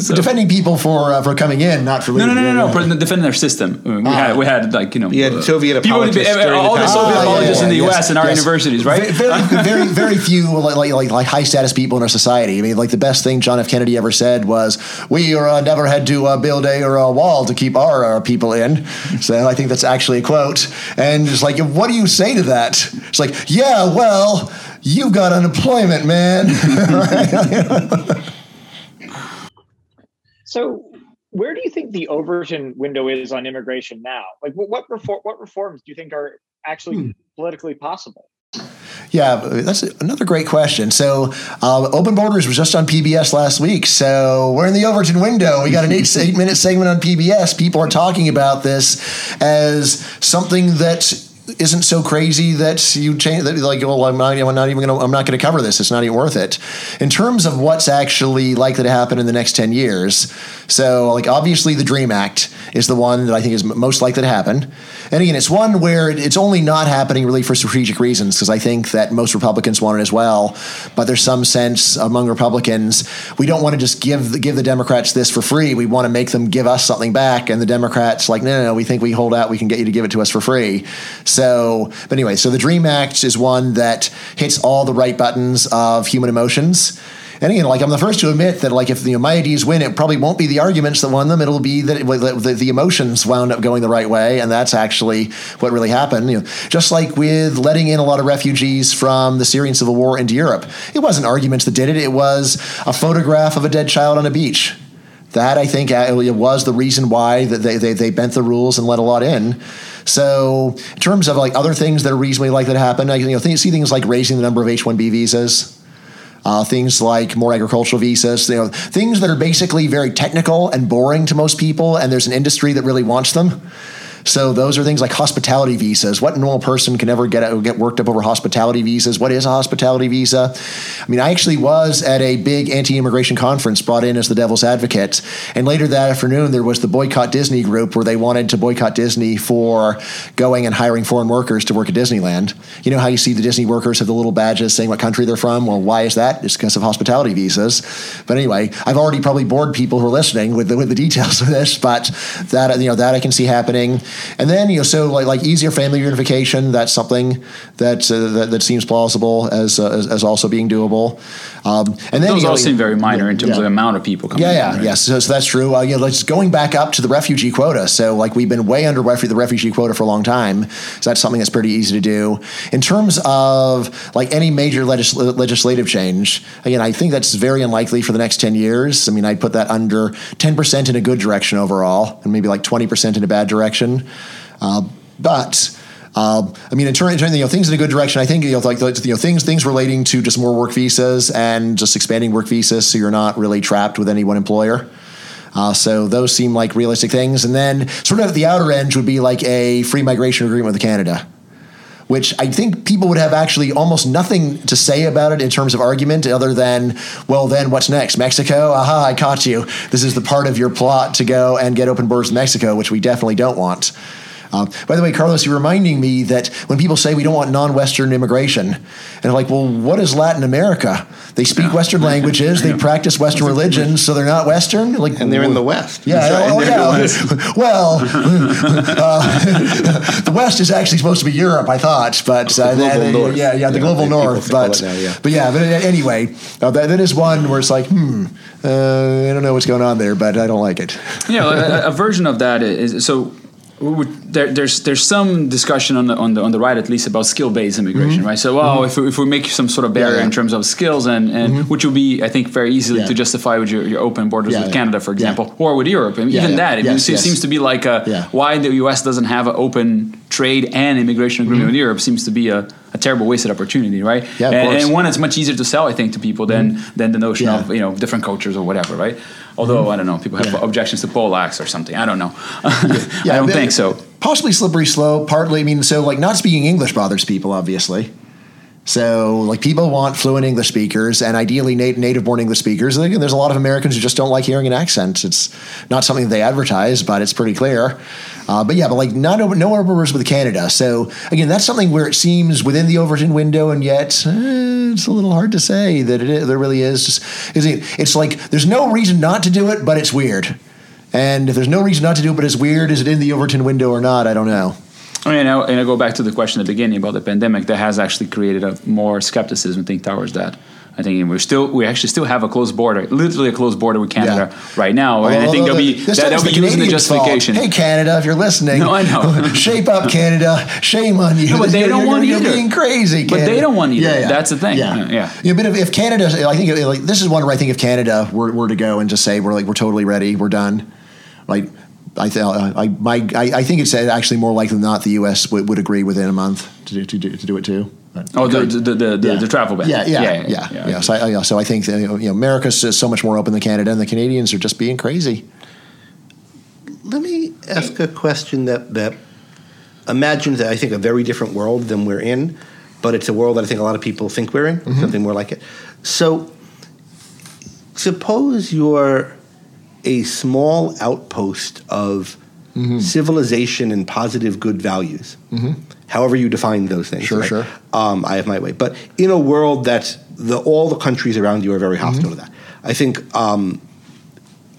so, defending people for uh, for coming in, not for no, no, leaving. no, no, Yeah, no. yeah. for defending their system. We Ah. had, we had like you know, We had uh, Soviet apologists uh, during all the the. Soviet Ah, yeah, apologists yeah, in the yes, U.S. and our yes. universities, right? Very, very, very few like, like like like high status people in our society. I mean, like the best thing John F. Kennedy ever said was, "We uh, never had to uh, build a or a wall to keep our, our people in." So I think that's actually a quote. And it's like, what do you say to that? It's like, yeah, well, you've got unemployment, man. So, where do you think the overton window is on immigration now? Like, what what, reform, what reforms do you think are actually Hmm. politically possible? Yeah, that's another great question. So, uh, Open Borders was just on PBS last week. So, we're in the Overton window. We got an eight, eight minute segment on PBS. People are talking about this as something that isn't so crazy that you change that like well I'm not, I'm not even gonna I'm not gonna cover this. It's not even worth it. In terms of what's actually likely to happen in the next 10 years so like obviously the dream act is the one that I think is most likely to happen. And again it's one where it's only not happening really for strategic reasons because I think that most Republicans want it as well but there's some sense among Republicans we don't want to just give the, give the Democrats this for free. We want to make them give us something back and the Democrats like no no no we think we hold out we can get you to give it to us for free but anyway, so the Dream Act is one that hits all the right buttons of human emotions. And again, like I'm the first to admit that, like if know, my win, it probably won't be the arguments that won them. It'll be that it, the, the emotions wound up going the right way, and that's actually what really happened. You know, just like with letting in a lot of refugees from the Syrian civil war into Europe, it wasn't arguments that did it. It was a photograph of a dead child on a beach. That I think uh, was the reason why they, they, they bent the rules and let a lot in. So in terms of like other things that are reasonably likely to happen, I you know th- see things like raising the number of H one B visas. Uh, things like more agricultural visas, you know, things that are basically very technical and boring to most people, and there's an industry that really wants them. So those are things like hospitality visas. What normal person can ever get get worked up over hospitality visas? What is a hospitality visa? I mean, I actually was at a big anti-immigration conference brought in as the devil's advocate, and later that afternoon there was the boycott Disney group where they wanted to boycott Disney for going and hiring foreign workers to work at Disneyland. You know how you see the Disney workers have the little badges saying what country they're from? Well, why is that? It's because of hospitality visas. But anyway, I've already probably bored people who are listening with the, with the details of this, but that you know that I can see happening. And then you know, so like like easier family reunification. That's something that uh, that, that seems plausible as, uh, as as also being doable. Um, and then those you know, all seem very minor in terms yeah. of the amount of people coming. Yeah, in, yeah, right? yes. So, so that's true. Uh, you know, just going back up to the refugee quota. So, like, we've been way under refu- the refugee quota for a long time. So that's something that's pretty easy to do. In terms of like any major legis- legislative change, again, I think that's very unlikely for the next ten years. I mean, I'd put that under ten percent in a good direction overall, and maybe like twenty percent in a bad direction. Uh, but uh, I mean, in terms, in of, you know, things in a good direction, I think you know, like you know, things things relating to just more work visas and just expanding work visas, so you're not really trapped with any one employer. Uh, so those seem like realistic things. And then, sort of at the outer edge, would be like a free migration agreement with Canada. Which I think people would have actually almost nothing to say about it in terms of argument, other than, well, then what's next? Mexico? Aha, I caught you. This is the part of your plot to go and get open borders with Mexico, which we definitely don't want. Uh, by the way, Carlos, you're reminding me that when people say we don't want non-Western immigration, and they're like, well, what is Latin America? They speak Western languages, they practice Western religions, so they're not Western. Like, And they're in the West. yeah, That's right, oh, and they're in the yeah. well, uh, the West is actually supposed to be Europe, I thought, but uh, global they- north. yeah, yeah, the Yeah, global they- north. But now, yeah. but yeah, but anyway, uh, that, that is one where it's like, hmm, uh, I don't know what's going on there, but I don't like it. yeah, a, a version of that is so. There, there's there's some discussion on the on the on the right at least about skill based immigration, right? So, well, if, we, if we make some sort of barrier Mm-hmm. yeah. in terms of skills, and, and which would be, I think, very easily Yeah. to justify with your, your open borders Yeah, with yeah. Canada, for Yeah. example, or with Europe, and Yeah, even yeah. that, it Yes, seems, yes. seems to be like a Yeah. why the U.S. doesn't have an open trade and immigration agreement with Europe seems to be a, a terrible wasted opportunity, right? Mm-hmm. Yeah, and. Mm-hmm. and one that's much easier to sell, I think, to people than than the notion Yeah. of you know different cultures or whatever, right? Although I don't know, people have Mm-hmm. Yeah. objections to Polacks or something. I don't know. Yeah, I don't think so. Possibly slippery slope. Partly, I mean, so like not speaking English bothers people, obviously. So like people want fluent English speakers and ideally nat- native-born English speakers. And there's a lot of Americans who just don't like hearing an accent. It's not something they advertise, but it's pretty clear. Uh, but yeah, but like not over, no overs with Canada. So again, that's something where it seems within the Overton window, and yet eh, it's a little hard to say that it there really is. Just, it's like there's no reason not to do it, but it's weird. And if there's no reason not to do it, but it's weird, is it in the Overton window or not? I don't know. I mean, I- and I go back to the question at the beginning about the pandemic that has actually created a more skepticism, I think, towards that. I think we're still we actually still have a closed border, literally a closed border with Canada Yeah. right now, and I think they'll be that, they'll be the using the Canadians' fault. justification. Hey, Canada, if you're listening, No, I know. shape up, Canada. Shame on you. No, but they You're- don't you're- want you're either. being crazy. But they don't want either. That's the thing. Yeah, Yeah, yeah. yeah. but if, if Canada, I think like this is one where I think if Canada were, were to go and just say we're like we're totally ready, we're done. Like I th- I my I, I think it's actually more likely than not the U.S. would, would agree within a month to do, to do, to do it too. But- oh, the the, the, the, Yeah. the travel ban. Yeah, yeah, yeah, yeah. So, I, yeah, so I think that, you know, America's is so much more open than Canada, and the Canadians are just being crazy. Let me ask a question that that imagines, I think, a very different world than we're in, but it's a world that I think a lot of people think we're in, Mm-hmm. something more like it. So, suppose you're a small outpost of Mm-hmm. civilization and positive good values, however you define those things. Sure, sure. Um, I have my way, but in a world that the all the countries around you are very hostile Mm-hmm. to that. I think. Um,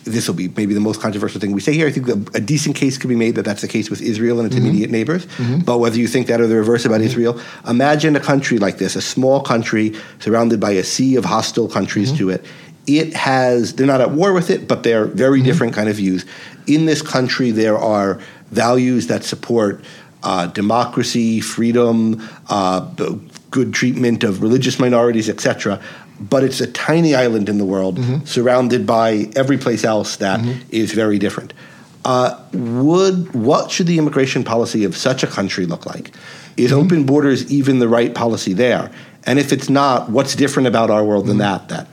this will be maybe the most controversial thing we say here. I think a, a decent case could be made that that's the case with Israel and its Mm-hmm. immediate neighbors. But whether you think that or the reverse about Israel, imagine a country like this, a small country surrounded by a sea of hostile countries Mm-hmm. to it. It has, they're not at war with it, but they're very Mm-hmm. different kind of views. In this country, there are values that support uh, democracy, freedom, uh, good treatment of religious minorities, etc. But it's a tiny island in the world Mm-hmm. surrounded by every place else that is very different. Uh, would what should the immigration policy of such a country look like? Is Mm-hmm. open borders even the right policy there? And if it's not, what's different about our world than Mm-hmm. that? That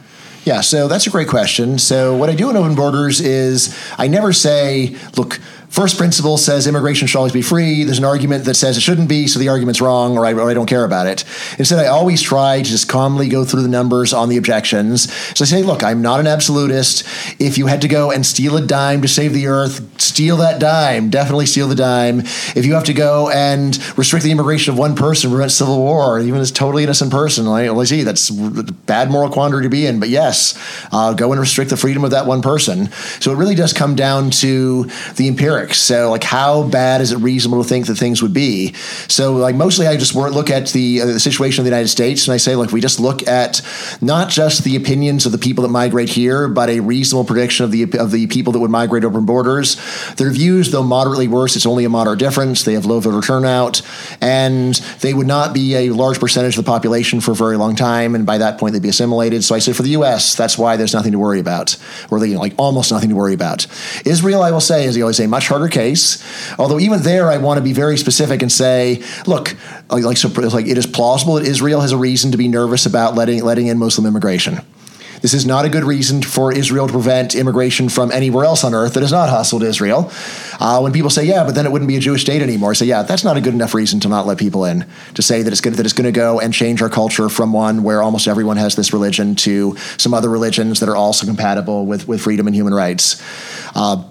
Yeah, so that's a great question. So what I do in Open Borders is I never say, look, first principle says immigration should always be free. There's an argument that says it shouldn't be, so the argument's wrong, or I, or I don't care about it. Instead, I always try to just calmly go through the numbers on the objections. So I say, look, I'm not an absolutist. If you had to go and steal a dime to save the earth, steal that dime. Definitely steal the dime. If you have to go and restrict the immigration of one person, prevent civil war, even this totally innocent person, like, well, see, that's a bad moral quandary to be in. But yes, uh, go and restrict the freedom of that one person. So it really does come down to the empirics. Atmospheric. So, like, how bad is it reasonable to think that things would be? So, like, mostly I just look at the, uh, the situation of the United States and I say, like, we just look at not just the opinions of the people that migrate here, but a reasonable prediction of the of the people that would migrate over borders. Their views, though moderately worse, it's only a moderate difference. They have low voter turnout, and they would not be a large percentage of the population for a very long time. And by that point, they'd be assimilated. So I say for the U.S., that's why there's nothing to worry about, or you know, like almost nothing to worry about. Israel, I will say, is always a much harder case. Although even there, I want to be very specific and say, look, like, like, so, like it is plausible that Israel has a reason to be nervous about letting letting in Muslim immigration. This is not a good reason for Israel to prevent immigration from anywhere else on earth that is not hostile to Israel. Uh, when people say, "Yeah, but then it wouldn't be a Jewish state anymore," I say, "Yeah, that's not a good enough reason to not let people in." To say that it's good that it's going to go and change our culture from one where almost everyone has this religion to some other religions that are also compatible with with freedom and human rights. Uh,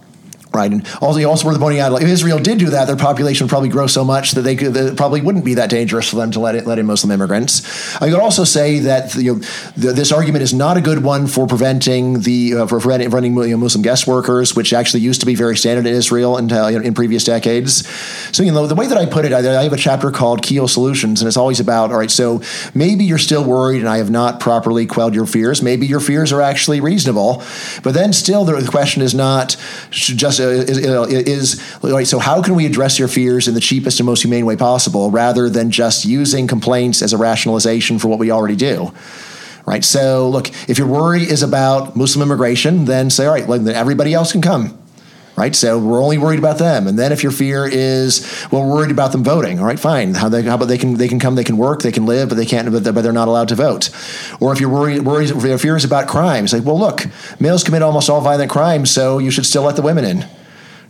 Right, and also, also worth pointing out, like, if Israel did do that, their population would probably grow so much that they could, that probably wouldn't be that dangerous for them to let it, let in Muslim immigrants. I could also say that you know, this argument is not a good one for preventing the uh, for preventing, preventing you know, Muslim guest workers, which actually used to be very standard in Israel until uh, in previous decades. So you know, the way that I put it, I, I have a chapter called Keyhole Solutions, and it's always about all right. So maybe you're still worried, and I have not properly quelled your fears. Maybe your fears are actually reasonable, but then still the, the question is not just is, uh, is right. So how can we address your fears in the cheapest and most humane way possible, rather than just using complaints as a rationalization for what we already do? Right. So look, if your worry is about Muslim immigration, then say, all right, then everybody else can come right? So we're only worried about them. And then if your fear is, well, we're worried about them voting, all right, fine. How, they, how about they can they can come, they can work, they can live, but they can't, but they're not allowed to vote. Or if you're worried, worried if your fear is about crimes, like, well, look, males commit almost all violent crimes, so you should still let the women in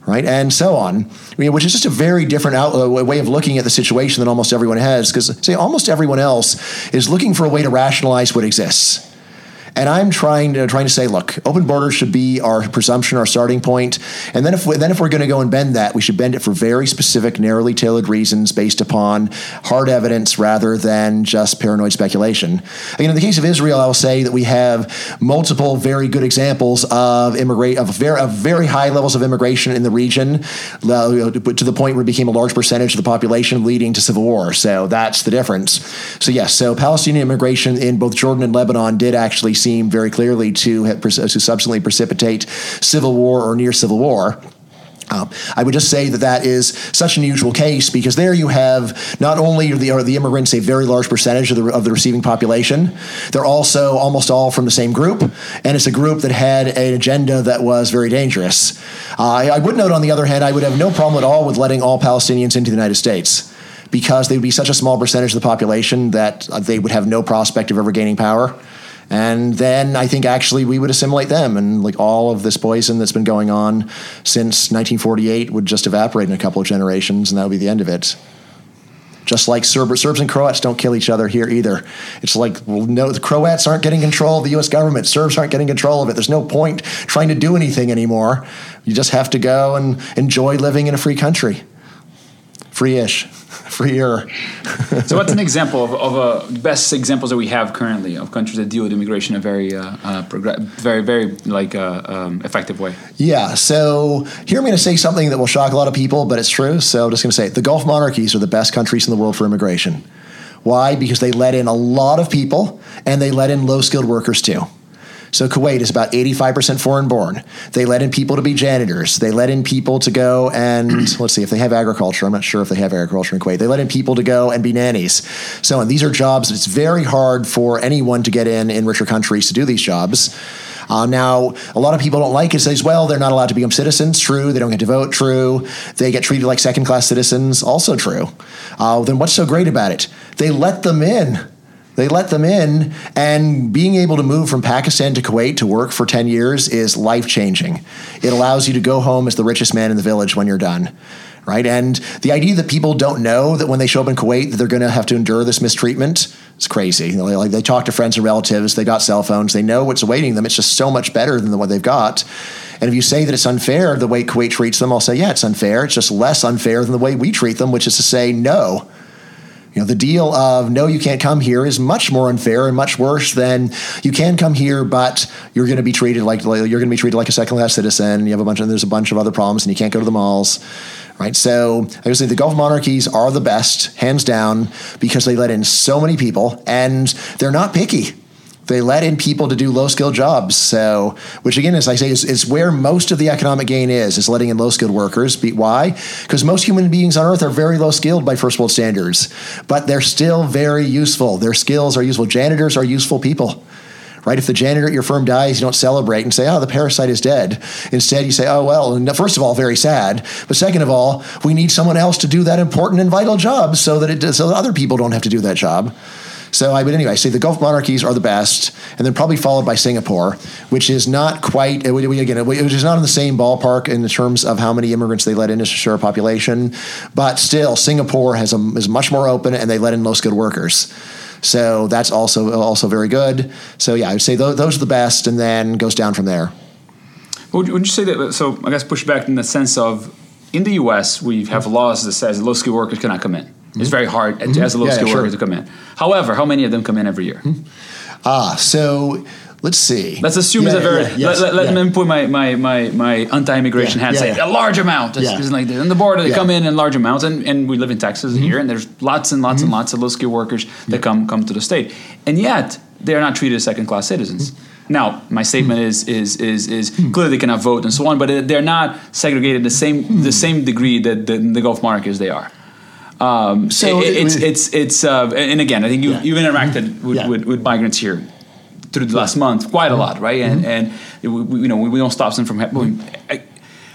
right? And so on, I mean, which is just a very different out, uh, way of looking at the situation than almost everyone has. Because, say, almost everyone else is looking for a way to rationalize what exists. And I'm trying to trying to say, look, open borders should be our presumption, our starting point. and then if we, then if we're going to go and bend that, we should bend it for very specific, narrowly tailored reasons based upon hard evidence rather than just paranoid speculation. Again, in the case of Israel, I will say that we have multiple very good examples of immigrate of very of very high levels of immigration in the region, to the point where it became a large percentage of the population, leading to civil war. So that's the difference. So yes, so Palestinian immigration in both Jordan and Lebanon did actually seem very clearly to, have, to subsequently precipitate civil war or near civil war. Um, I would just say that that is such an unusual case because there you have not only are the, are the immigrants a very large percentage of the, of the receiving population, they're also almost all from the same group, and it's a group that had an agenda that was very dangerous. Uh, I, I would note, on the other hand, I would have no problem at all with letting all Palestinians into the United States because they would be such a small percentage of the population that they would have no prospect of ever gaining power and then I think actually we would assimilate them, and like all of this poison that's been going on since 1948 would just evaporate in a couple of generations, and that would be the end of it. Just like Serb, Serbs and Croats don't kill each other here either. It's like, well, no, the Croats aren't getting control of the U.S. government. Serbs aren't getting control of it. There's no point trying to do anything anymore. You just have to go and enjoy living in a free country. Free-ish freer. so, what's an example of, of uh, best examples that we have currently of countries that deal with immigration in a very, uh, uh, very, very like uh, um, effective way? Yeah. So here I'm going to say something that will shock a lot of people, but it's true. So I'm just going to say it. the Gulf monarchies are the best countries in the world for immigration. Why? Because they let in a lot of people, and they let in low skilled workers too. So Kuwait is about 85% foreign born. They let in people to be janitors. They let in people to go and let's see if they have agriculture. I'm not sure if they have agriculture in Kuwait. They let in people to go and be nannies. So and these are jobs that it's very hard for anyone to get in in richer countries to do these jobs. Uh, now, a lot of people don't like it. Says, well, they're not allowed to become citizens. True. They don't get to vote. True. They get treated like second class citizens. Also true. Uh, then what's so great about it? They let them in. They let them in, and being able to move from Pakistan to Kuwait to work for 10 years is life changing. It allows you to go home as the richest man in the village when you're done. Right? And the idea that people don't know that when they show up in Kuwait that they're going to have to endure this mistreatment is crazy. Like they talk to friends and relatives, they got cell phones, they know what's awaiting them. It's just so much better than what they've got. And if you say that it's unfair the way Kuwait treats them, I'll say, yeah, it's unfair. It's just less unfair than the way we treat them, which is to say, no. Know, the deal of no, you can't come here is much more unfair and much worse than you can come here, but you're going to be treated like you're going to be treated like a second class citizen. You have a bunch of there's a bunch of other problems, and you can't go to the malls. Right, so I would say the Gulf monarchies are the best, hands down, because they let in so many people, and they're not picky they let in people to do low skilled jobs. So, which again, as I say, is, is where most of the economic gain is, is letting in low skilled workers. Why? Because most human beings on earth are very low skilled by first world standards, but they're still very useful. Their skills are useful. Janitors are useful people right? If the janitor at your firm dies, you don't celebrate and say, oh, the parasite is dead. Instead, you say, oh, well, first of all, very sad. But second of all, we need someone else to do that important and vital job so that, it, so that other people don't have to do that job. So I would anyway say the Gulf monarchies are the best, and then probably followed by Singapore, which is not quite again, which is not in the same ballpark in terms of how many immigrants they let in to share a population, but still Singapore has a, is much more open, and they let in low skilled workers. So that's also also very good. So yeah, I would say those, those are the best, and then goes down from there. Would would you say that? So I guess push back in the sense of in the U.S. we have laws that says low skilled workers cannot come in. Mm-hmm. It's very hard mm-hmm. as a low yeah, skilled yeah, worker sure. to come in. However, how many of them come in every year? Mm-hmm. Ah, so let's see. Let's assume yeah, it's a very. Yeah, yes, let, let, yeah. me put my my my, my anti-immigration hat. Say a large amount. It's, it's like on the border they come in in large amounts, and, and we live in Texas mm-hmm. here, and there's lots and lots mm-hmm. and lots of low skilled workers that come come to the state, and yet they are not treated as second class citizens. Mm-hmm. Now, my statement is is is is hmm. clearly they cannot vote and so on, but they're not segregated the same the hmm. same degree that the, the Gulf monarchies they are. Um, so it, it's, it's it's uh, and again, I think you, yeah. you've interacted mm-hmm. with, yeah. with, with, migrants here through the last month quite a mm-hmm. lot, right? And mm-hmm. and we, you know we, we don't stop them from. I,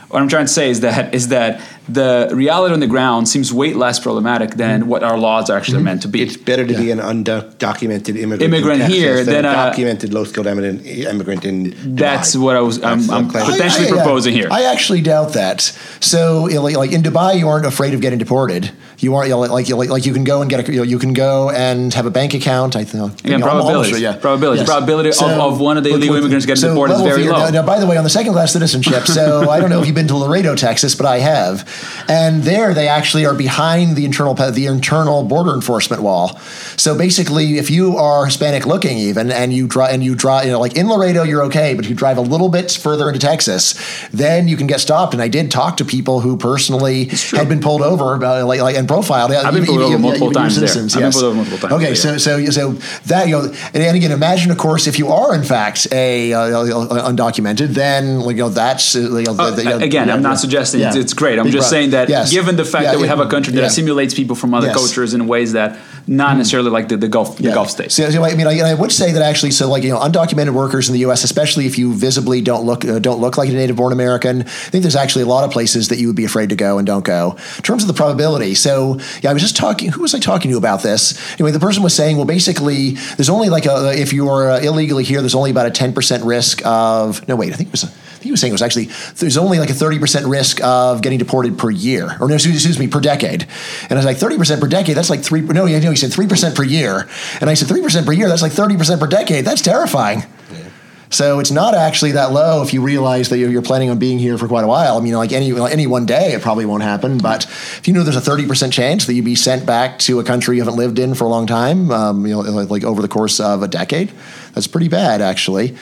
what I'm trying to say is that is that the reality on the ground seems way less problematic than mm-hmm. what our laws are actually mm-hmm. meant to be. It's better to yeah. be an undocumented immigrant, immigrant here than, than, a documented low-skilled immigrant, immigrant in. Dubai. That's what I was. I'm, I'm potentially I, I, proposing here. I actually doubt that. So, like in Dubai, you aren't afraid of getting deported. You aren't you know, like, like like you can go and get a you, know, you can go and have a bank account. I think. Yeah, probability. Sure, yeah, probability. Yes. Probability so, of, of, one of the illegal immigrants getting so deported is very low. Now, now, by the way, on the second-class citizenship, so I don't know if you've been to Laredo, Texas, but I have, and there they actually are behind the internal the internal border enforcement wall. So basically, if you are Hispanic looking even and you drive and you drive, you know, like in Laredo, you're okay, but if you drive a little bit further into Texas, then you can get stopped. And I did talk to people who personally had been pulled over, uh, like, like and profiled. I've been pulled over multiple times there. I've been pulled over multiple times. Okay, so so so that you know, and, and, again, imagine of course if you are in fact a uh, undocumented, then you know that's uh, you know, uh, the, you know, again, I'm not suggesting yeah. it's great. I'm Big just saying that yes. given the fact yeah, that we have a country that assimilates people from other yes. cultures in ways that not mm-hmm. necessarily like the, the Gulf the Gulf states. So, I mean, I, I, would say that actually, so like you know, undocumented workers in the U.S., especially if you visibly don't look uh, don't look like a native born American, I think there's actually a lot of places that you would be afraid to go and don't go. In terms of the probability, so yeah, I was just talking. Who was I talking to about this? Anyway, the person was saying, well, basically, there's only like a if you are uh, illegally here, there's only about a 10% risk of no, wait, I think it was. A, he was saying it was actually there's only like a 30% risk of getting deported per year or no excuse me per decade and i was like 30% per decade that's like three no you know he said 3% per year and i said 3% per year that's like 30% per decade that's terrifying So it's not actually that low if you realize that you're planning on being here for quite a while. I mean, like any any one day, it probably won't happen. But if you know there's a 30% chance that you'd be sent back to a country you haven't lived in for a long time, um, you know, like over the course of a decade, that's pretty bad, actually.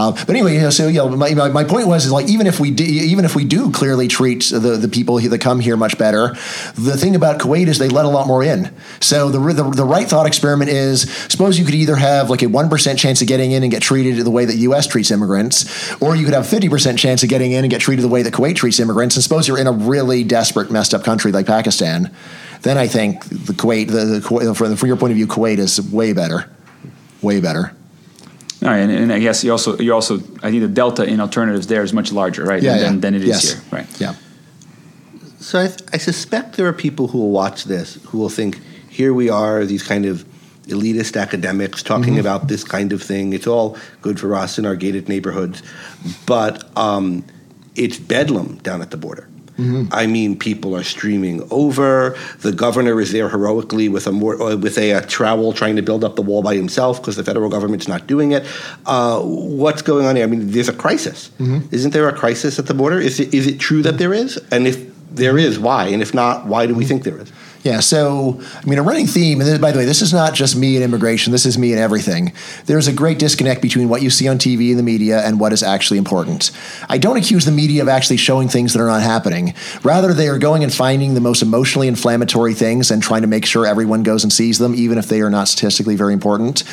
Uh, but anyway, you know, so you know, my, my point was is like even if we do, even if we do clearly treat the, the people that come here much better, the thing about Kuwait is they let a lot more in. So the, the, the right thought experiment is suppose you could either have like a one percent chance of getting in and get treated the way that U.S. treats immigrants, or you could have fifty percent chance of getting in and get treated the way that Kuwait treats immigrants. And suppose you're in a really desperate, messed up country like Pakistan, then I think the Kuwait, the, the from your point of view, Kuwait is way better, way better. All right, and, and, I guess you also you also I think the delta in alternatives there is much larger, right? Yeah, than, yeah. than it is yes. here, right? Yeah. So I, th- I suspect there are people who will watch this who will think, here we are, these kind of elitist academics talking mm-hmm. about this kind of thing. It's all good for us in our gated neighborhoods, but um, it's bedlam down at the border. Mm-hmm. I mean, people are streaming over. The governor is there heroically with a more, uh, with a, a, trowel trying to build up the wall by himself because the federal government's not doing it. Uh, what's going on here? I mean, there's a crisis. Mm-hmm. Isn't there a crisis at the border? Is it is it true that there is? And if there is, why? And if not, why do we think there is? Yeah, so I mean, a running theme, and this, by the way, this is not just me and immigration. This is me and everything. There's a great disconnect between what you see on TV and the media and what is actually important. I don't accuse the media of actually showing things that are not happening. Rather, they are going and finding the most emotionally inflammatory things and trying to make sure everyone goes and sees them, even if they are not statistically very important.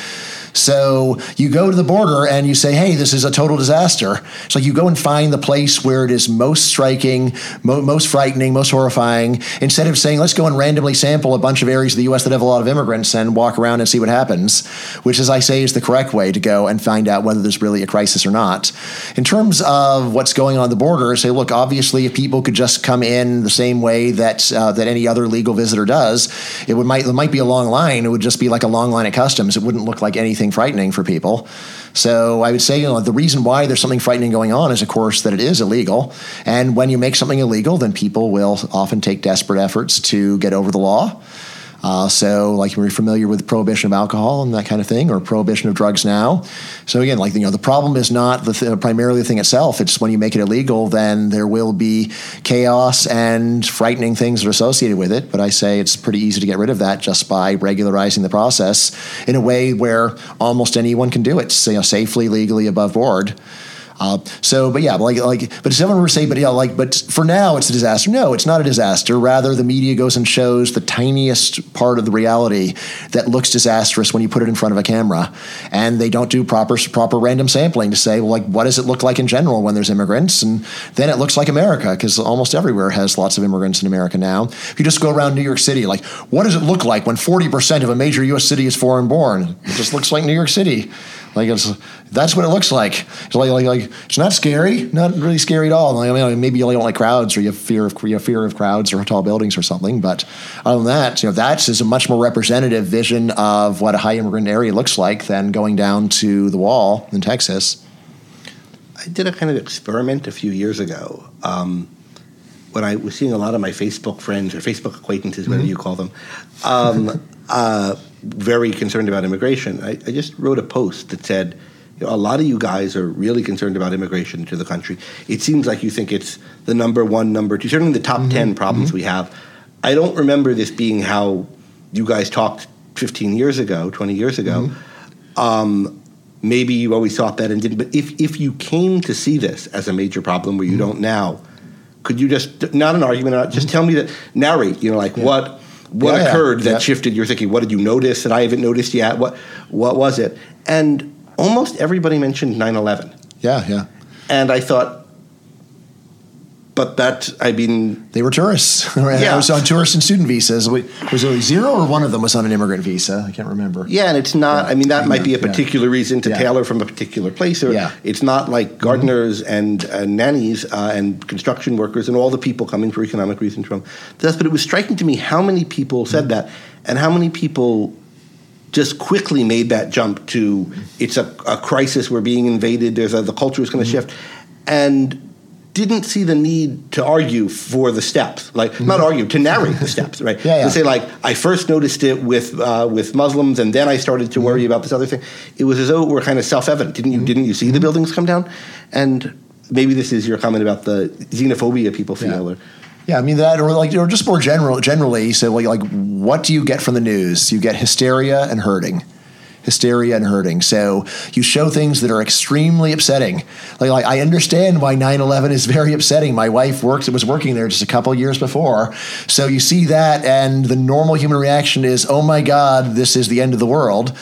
So you go to the border and you say, hey, this is a total disaster. So you go and find the place where it is most striking, mo- most frightening, most horrifying, instead of saying, let's go and randomly sample a bunch of areas of the U.S. that have a lot of immigrants and walk around and see what happens, which, as I say, is the correct way to go and find out whether there's really a crisis or not. In terms of what's going on the border, say, look, obviously, if people could just come in the same way that uh, that any other legal visitor does, it would might it might be a long line. It would just be like a long line at customs. It wouldn't look like anything frightening for people. So I would say, you know, the reason why there's something frightening going on is, of course, that it is illegal. And when you make something illegal, then people will often take desperate efforts to get over the law. Uh, so, like you're familiar with prohibition of alcohol and that kind of thing, or prohibition of drugs now. So again, like you know, the problem is not the th- primarily the thing itself. It's when you make it illegal, then there will be chaos and frightening things that are associated with it. But I say it's pretty easy to get rid of that just by regularizing the process in a way where almost anyone can do it, you know, safely, legally, above board. Uh, so, but yeah, like, like, but someone were to say, but yeah, like, but for now it's a disaster. No, it's not a disaster. Rather, the media goes and shows the tiniest part of the reality that looks disastrous when you put it in front of a camera, and they don't do proper proper random sampling to say, well, like, what does it look like in general when there's immigrants, and then it looks like America because almost everywhere has lots of immigrants in America now. If you just go around New York City, like, what does it look like when 40% of a major U.S. city is foreign born? It just looks like New York City. Like it's that's what it looks like. It's like, like, like it's not scary, not really scary at all. Like, I mean, maybe you only don't like crowds, or you have fear of you have fear of crowds or tall buildings or something. But other than that, you know, that is a much more representative vision of what a high immigrant area looks like than going down to the wall in Texas. I did a kind of experiment a few years ago. Um, when I was seeing a lot of my Facebook friends or Facebook acquaintances, mm-hmm. whatever you call them, um, uh, very concerned about immigration. I, I just wrote a post that said, you know, a lot of you guys are really concerned about immigration to the country. It seems like you think it's the number one, number two, certainly the top mm-hmm. 10 problems mm-hmm. we have. I don't remember this being how you guys talked 15 years ago, 20 years ago. Mm-hmm. Um, maybe you always thought that and didn't. But if, if you came to see this as a major problem where you mm-hmm. don't now, could you just, not an argument, just mm-hmm. tell me that, narrate, you know, like yeah. what what yeah, occurred yeah. that shifted your thinking? What did you notice that I haven't noticed yet? What what was it? And almost everybody mentioned 9/11. Yeah, yeah. And I thought, but that I mean, they were tourists. yeah, I was on tourist and student visas. Was it zero or one of them was on an immigrant visa? I can't remember. Yeah, and it's not. Yeah. I mean, that might be a particular yeah. reason to yeah. tailor from a particular place. Or yeah. it's not like gardeners mm-hmm. and, and, nannies uh, and construction workers and all the people coming for economic reasons from this. But it was striking to me how many people said mm-hmm. that, and how many people just quickly made that jump to it's a, a crisis. We're being invaded. There's a, the culture is going to mm-hmm. shift, and didn't see the need to argue for the steps, like mm-hmm. not argue to narrate the steps, right? yeah, yeah. To say like I first noticed it with uh, with Muslims, and then I started to mm-hmm. worry about this other thing. It was as though it were kind of self evident. Didn't you? Mm-hmm. Didn't you see the mm-hmm. buildings come down? And maybe this is your comment about the xenophobia people feel. Yeah. Or, yeah, I mean that, or like, or just more general, generally. So, like, like, what do you get from the news? You get hysteria and hurting hysteria and hurting. So you show things that are extremely upsetting. Like, like I understand why 9/11 is very upsetting. My wife worked was working there just a couple years before. So you see that and the normal human reaction is, "Oh my god, this is the end of the world."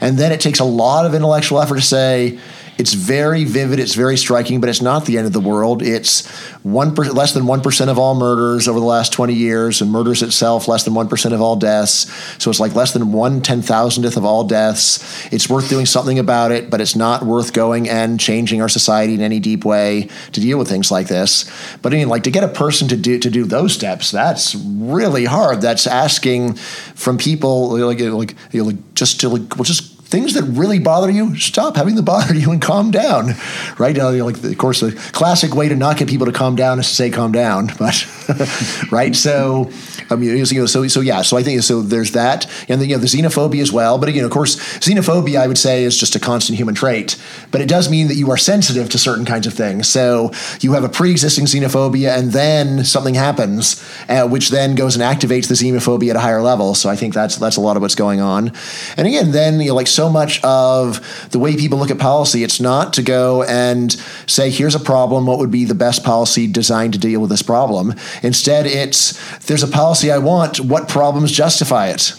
And then it takes a lot of intellectual effort to say, it's very vivid. It's very striking, but it's not the end of the world. It's one per, less than one percent of all murders over the last twenty years, and murders itself less than one percent of all deaths. So it's like less than one ten thousandth of all deaths. It's worth doing something about it, but it's not worth going and changing our society in any deep way to deal with things like this. But I mean, like to get a person to do to do those steps, that's really hard. That's asking from people like like, you know, like just to like well just things that really bother you, stop having them bother you and calm down. Right? Uh, like, of course, the classic way to not get people to calm down is to say calm down. But right, so I mean, you know, so so yeah, so I think so. There's that, and then you know the xenophobia as well. But again, of course, xenophobia I would say is just a constant human trait, but it does mean that you are sensitive to certain kinds of things. So you have a pre-existing xenophobia, and then something happens, uh, which then goes and activates the xenophobia at a higher level. So I think that's that's a lot of what's going on. And again, then you know, like so much of the way people look at policy, it's not to go and say, here's a problem. What would be the best policy designed to deal with this problem? Instead, it's there's a policy I want. What problems justify it?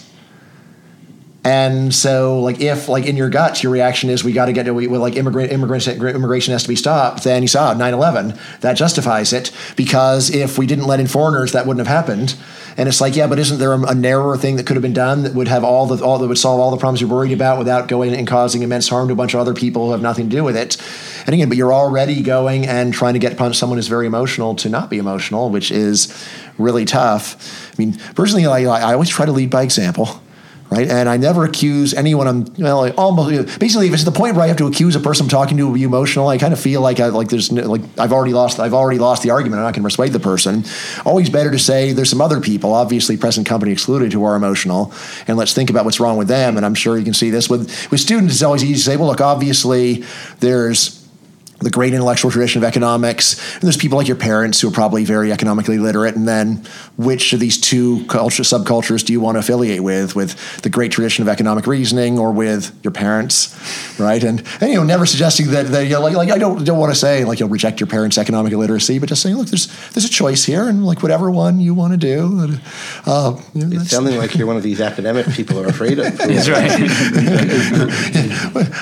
And so, like, if like in your guts, your reaction is we got to get to we, like immigrant immigration immigration has to be stopped, then you saw 9/11 that justifies it because if we didn't let in foreigners, that wouldn't have happened. And it's like, yeah, but isn't there a, a narrower thing that could have been done that would have all the all that would solve all the problems you're worried about without going and causing immense harm to a bunch of other people who have nothing to do with it? And again, but you're already going and trying to get someone who's very emotional to not be emotional, which is really tough. I mean, personally, I, I always try to lead by example right? And I never accuse anyone. I'm well, like almost basically if it's the point where I have to accuse a person I'm talking to to be emotional, I kind of feel like I like there's like I've already lost I've already lost the argument. And I'm not going to persuade the person. Always better to say there's some other people, obviously present company excluded, who are emotional, and let's think about what's wrong with them. And I'm sure you can see this with with students. It's always easy to say, well, look, obviously there's the great intellectual tradition of economics. And there's people like your parents who are probably very economically literate. And then which of these two culture subcultures do you want to affiliate with? With the great tradition of economic reasoning or with your parents, right? And, and you know, never suggesting that, that you know, like, like I don't don't want to say like you'll reject your parents' economic illiteracy, but just saying, look, there's there's a choice here, and like whatever one you want to do. Uh, you know, it's sounding like you're one of these academic people are afraid of. That's right.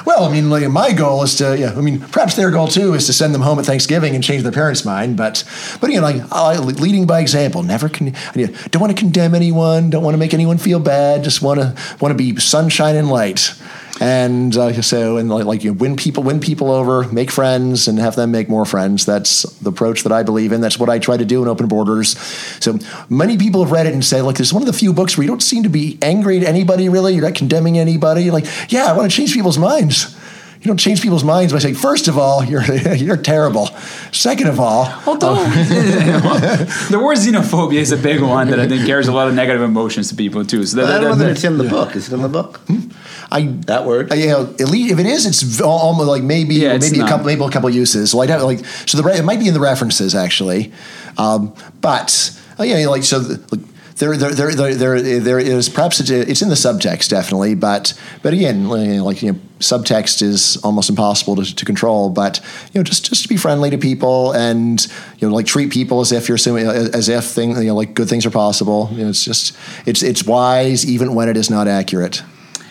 well, I mean, like, my goal is to, yeah, I mean, perhaps their goal too is to send them home at Thanksgiving and change their parents' mind. But, but you know, like uh, leading by example. Never con- don't want to condemn anyone. Don't want to make anyone feel bad. Just want to want to be sunshine and light. And uh, so, and like, like you know, win people, win people over, make friends, and have them make more friends. That's the approach that I believe in. That's what I try to do in Open Borders. So many people have read it and say, like, this is one of the few books where you don't seem to be angry at anybody. Really, you're not condemning anybody. You're Like, yeah, I want to change people's minds you don't change people's minds by saying, first of all, you're you're terrible. Second of all, although the word xenophobia is a big one that I think carries a lot of negative emotions to people too. So that, I don't know that it's in the book. Is it in the book? Hmm? I that word. Uh, you know, at least if it is, it's almost like maybe yeah, maybe a couple maybe a couple uses. So I don't like so the it might be in the references actually, um, but uh, yeah, like so. The, like, there, there, there, there, there, is perhaps it's, in the subtext definitely, but but again, like you know, subtext is almost impossible to, to control. But you know, just just to be friendly to people and you know, like treat people as if you're assuming as if thing you know, like good things are possible. You know, it's just it's it's wise even when it is not accurate.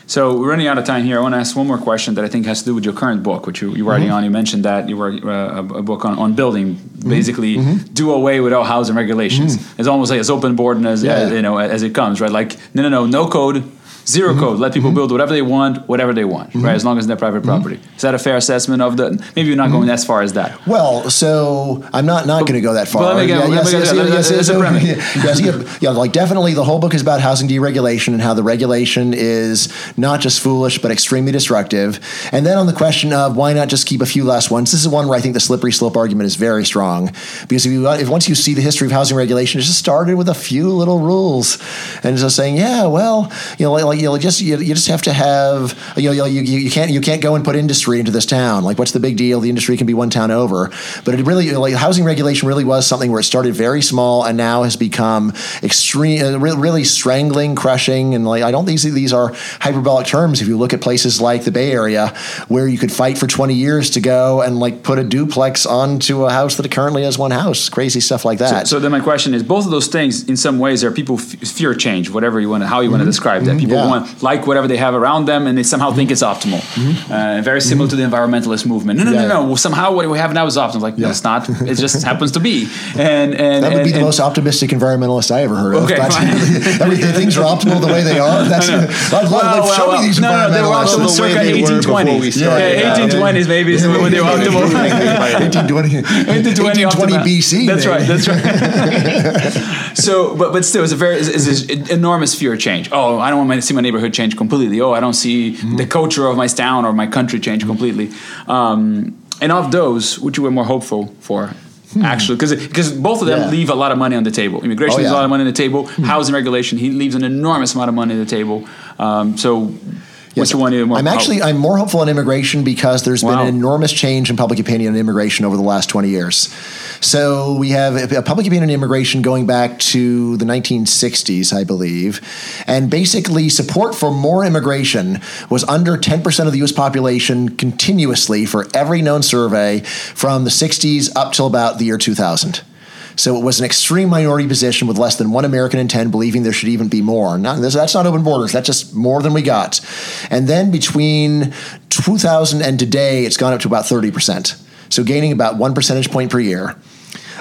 So we're running out of time here. I want to ask one more question that I think has to do with your current book, which you, you're writing mm-hmm. on. You mentioned that you were uh, a book on, on building, mm-hmm. basically mm-hmm. do away with all housing regulations. Mm-hmm. It's almost like as open board and as, yeah. as, you know as it comes, right? Like no, no, no, no code 0 mm-hmm. code. Let people mm-hmm. build whatever they want, whatever they want, mm-hmm. right? As long as they're private property. Mm-hmm. Is that a fair assessment of the? Maybe you're not going mm-hmm. as far as that. Well, so I'm not not going to go that far. But let me get, yeah, yes, yes, yes, yes, yes, yes, yeah, like definitely the whole book is about housing deregulation and how the regulation is not just foolish but extremely destructive. And then on the question of why not just keep a few last ones, this is one where I think the slippery slope argument is very strong because if you if once you see the history of housing regulation, it just started with a few little rules and just saying, yeah, well, you know, like, like you know, just you, you just have to have you know you, you can't you can't go and put industry into this town. Like, what's the big deal? The industry can be one town over. But it really like housing regulation really was something where it started very small and now has become extreme, uh, really strangling, crushing, and like I don't think these these are hyperbolic terms. If you look at places like the Bay Area, where you could fight for twenty years to go and like put a duplex onto a house that currently has one house, crazy stuff like that. So, so then my question is, both of those things, in some ways, are people f- fear change, whatever you want, to, how you mm-hmm. want to describe that. People yeah. want like whatever they have around them, and they somehow mm-hmm. think it's optimal. Mm-hmm. Uh, very similar mm-hmm. to the environmentalist movement. No, no, yeah. no, no. Somehow what we have now is optimal. Like yeah. no, it's not. It just happens to be. And and that would and, be the most optimistic environmentalist I ever heard of. Okay, everything, things are optimal the way they are. That's no, no. I'd, well, well, show well, me these no, no, they were optimal circa 1820s. Yeah, 1820s maybe is when they were optimal. 1820, 1820 BC. That's right. That's right. so, but but still, it's a very it's, it's enormous fear of change. Oh, I don't want to see my neighborhood change completely. Oh, I don't see mm-hmm. the culture of my town or my country change completely. Um, and of those, which you were more hopeful for? Actually, because because both of them Yeah. leave a lot of money on the table. Immigration Oh, leaves a lot of money on the table. Housing regulation, he leaves an enormous amount of money on the table. Um, so, what you want to? I'm actually I'm more hopeful on immigration because there's Wow. been an enormous change in public opinion on immigration over the last 20 years. So we have a public opinion on immigration going back to the 1960s, I believe, and basically support for more immigration was under 10% of the U.S. population continuously for every known survey from the 60s up till about the year 2000. So it was an extreme minority position with less than one American in 10 believing there should even be more. Not, that's not open borders. That's just more than we got. And then between 2000 and today, it's gone up to about 30%. So gaining about one percentage point per year.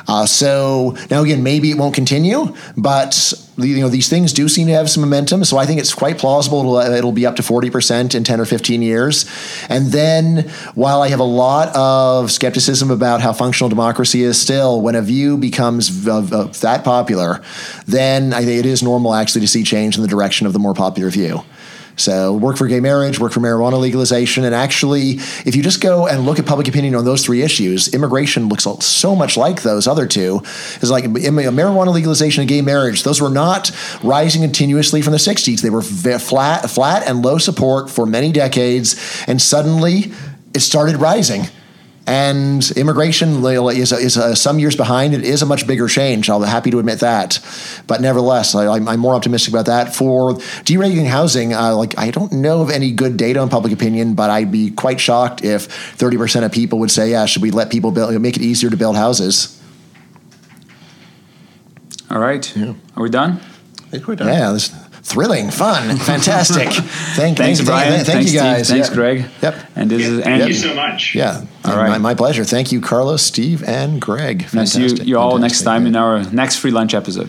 Uh, so now again, maybe it won't continue, but you know these things do seem to have some momentum. So I think it's quite plausible it'll, uh, it'll be up to forty percent in ten or fifteen years. And then, while I have a lot of skepticism about how functional democracy is still, when a view becomes v- uh, that popular, then I think it is normal actually to see change in the direction of the more popular view. So, work for gay marriage, work for marijuana legalization. And actually, if you just go and look at public opinion on those three issues, immigration looks so much like those other two. It's like marijuana legalization and gay marriage, those were not rising continuously from the 60s. They were flat, flat and low support for many decades. And suddenly, it started rising. And immigration is, is uh, some years behind. It is a much bigger change. I'm happy to admit that, but nevertheless, I, I'm, I'm more optimistic about that. For deregulating housing, uh, like I don't know of any good data on public opinion, but I'd be quite shocked if 30 percent of people would say, "Yeah, should we let people build, make it easier to build houses?" All right. Are we done? I think we're done. Yeah, this thrilling, fun, fantastic. Thank, Thanks, thank, Bryan. Thank, thank Thanks, you guys. Steve. Thanks, Yeah. Greg. Yep. And this is Thank you so much. Yeah. All right. My, my pleasure. Thank you, Carlos, Steve, and Greg. And see you, Fantastic. you all next Fantastic. time in our next free lunch episode.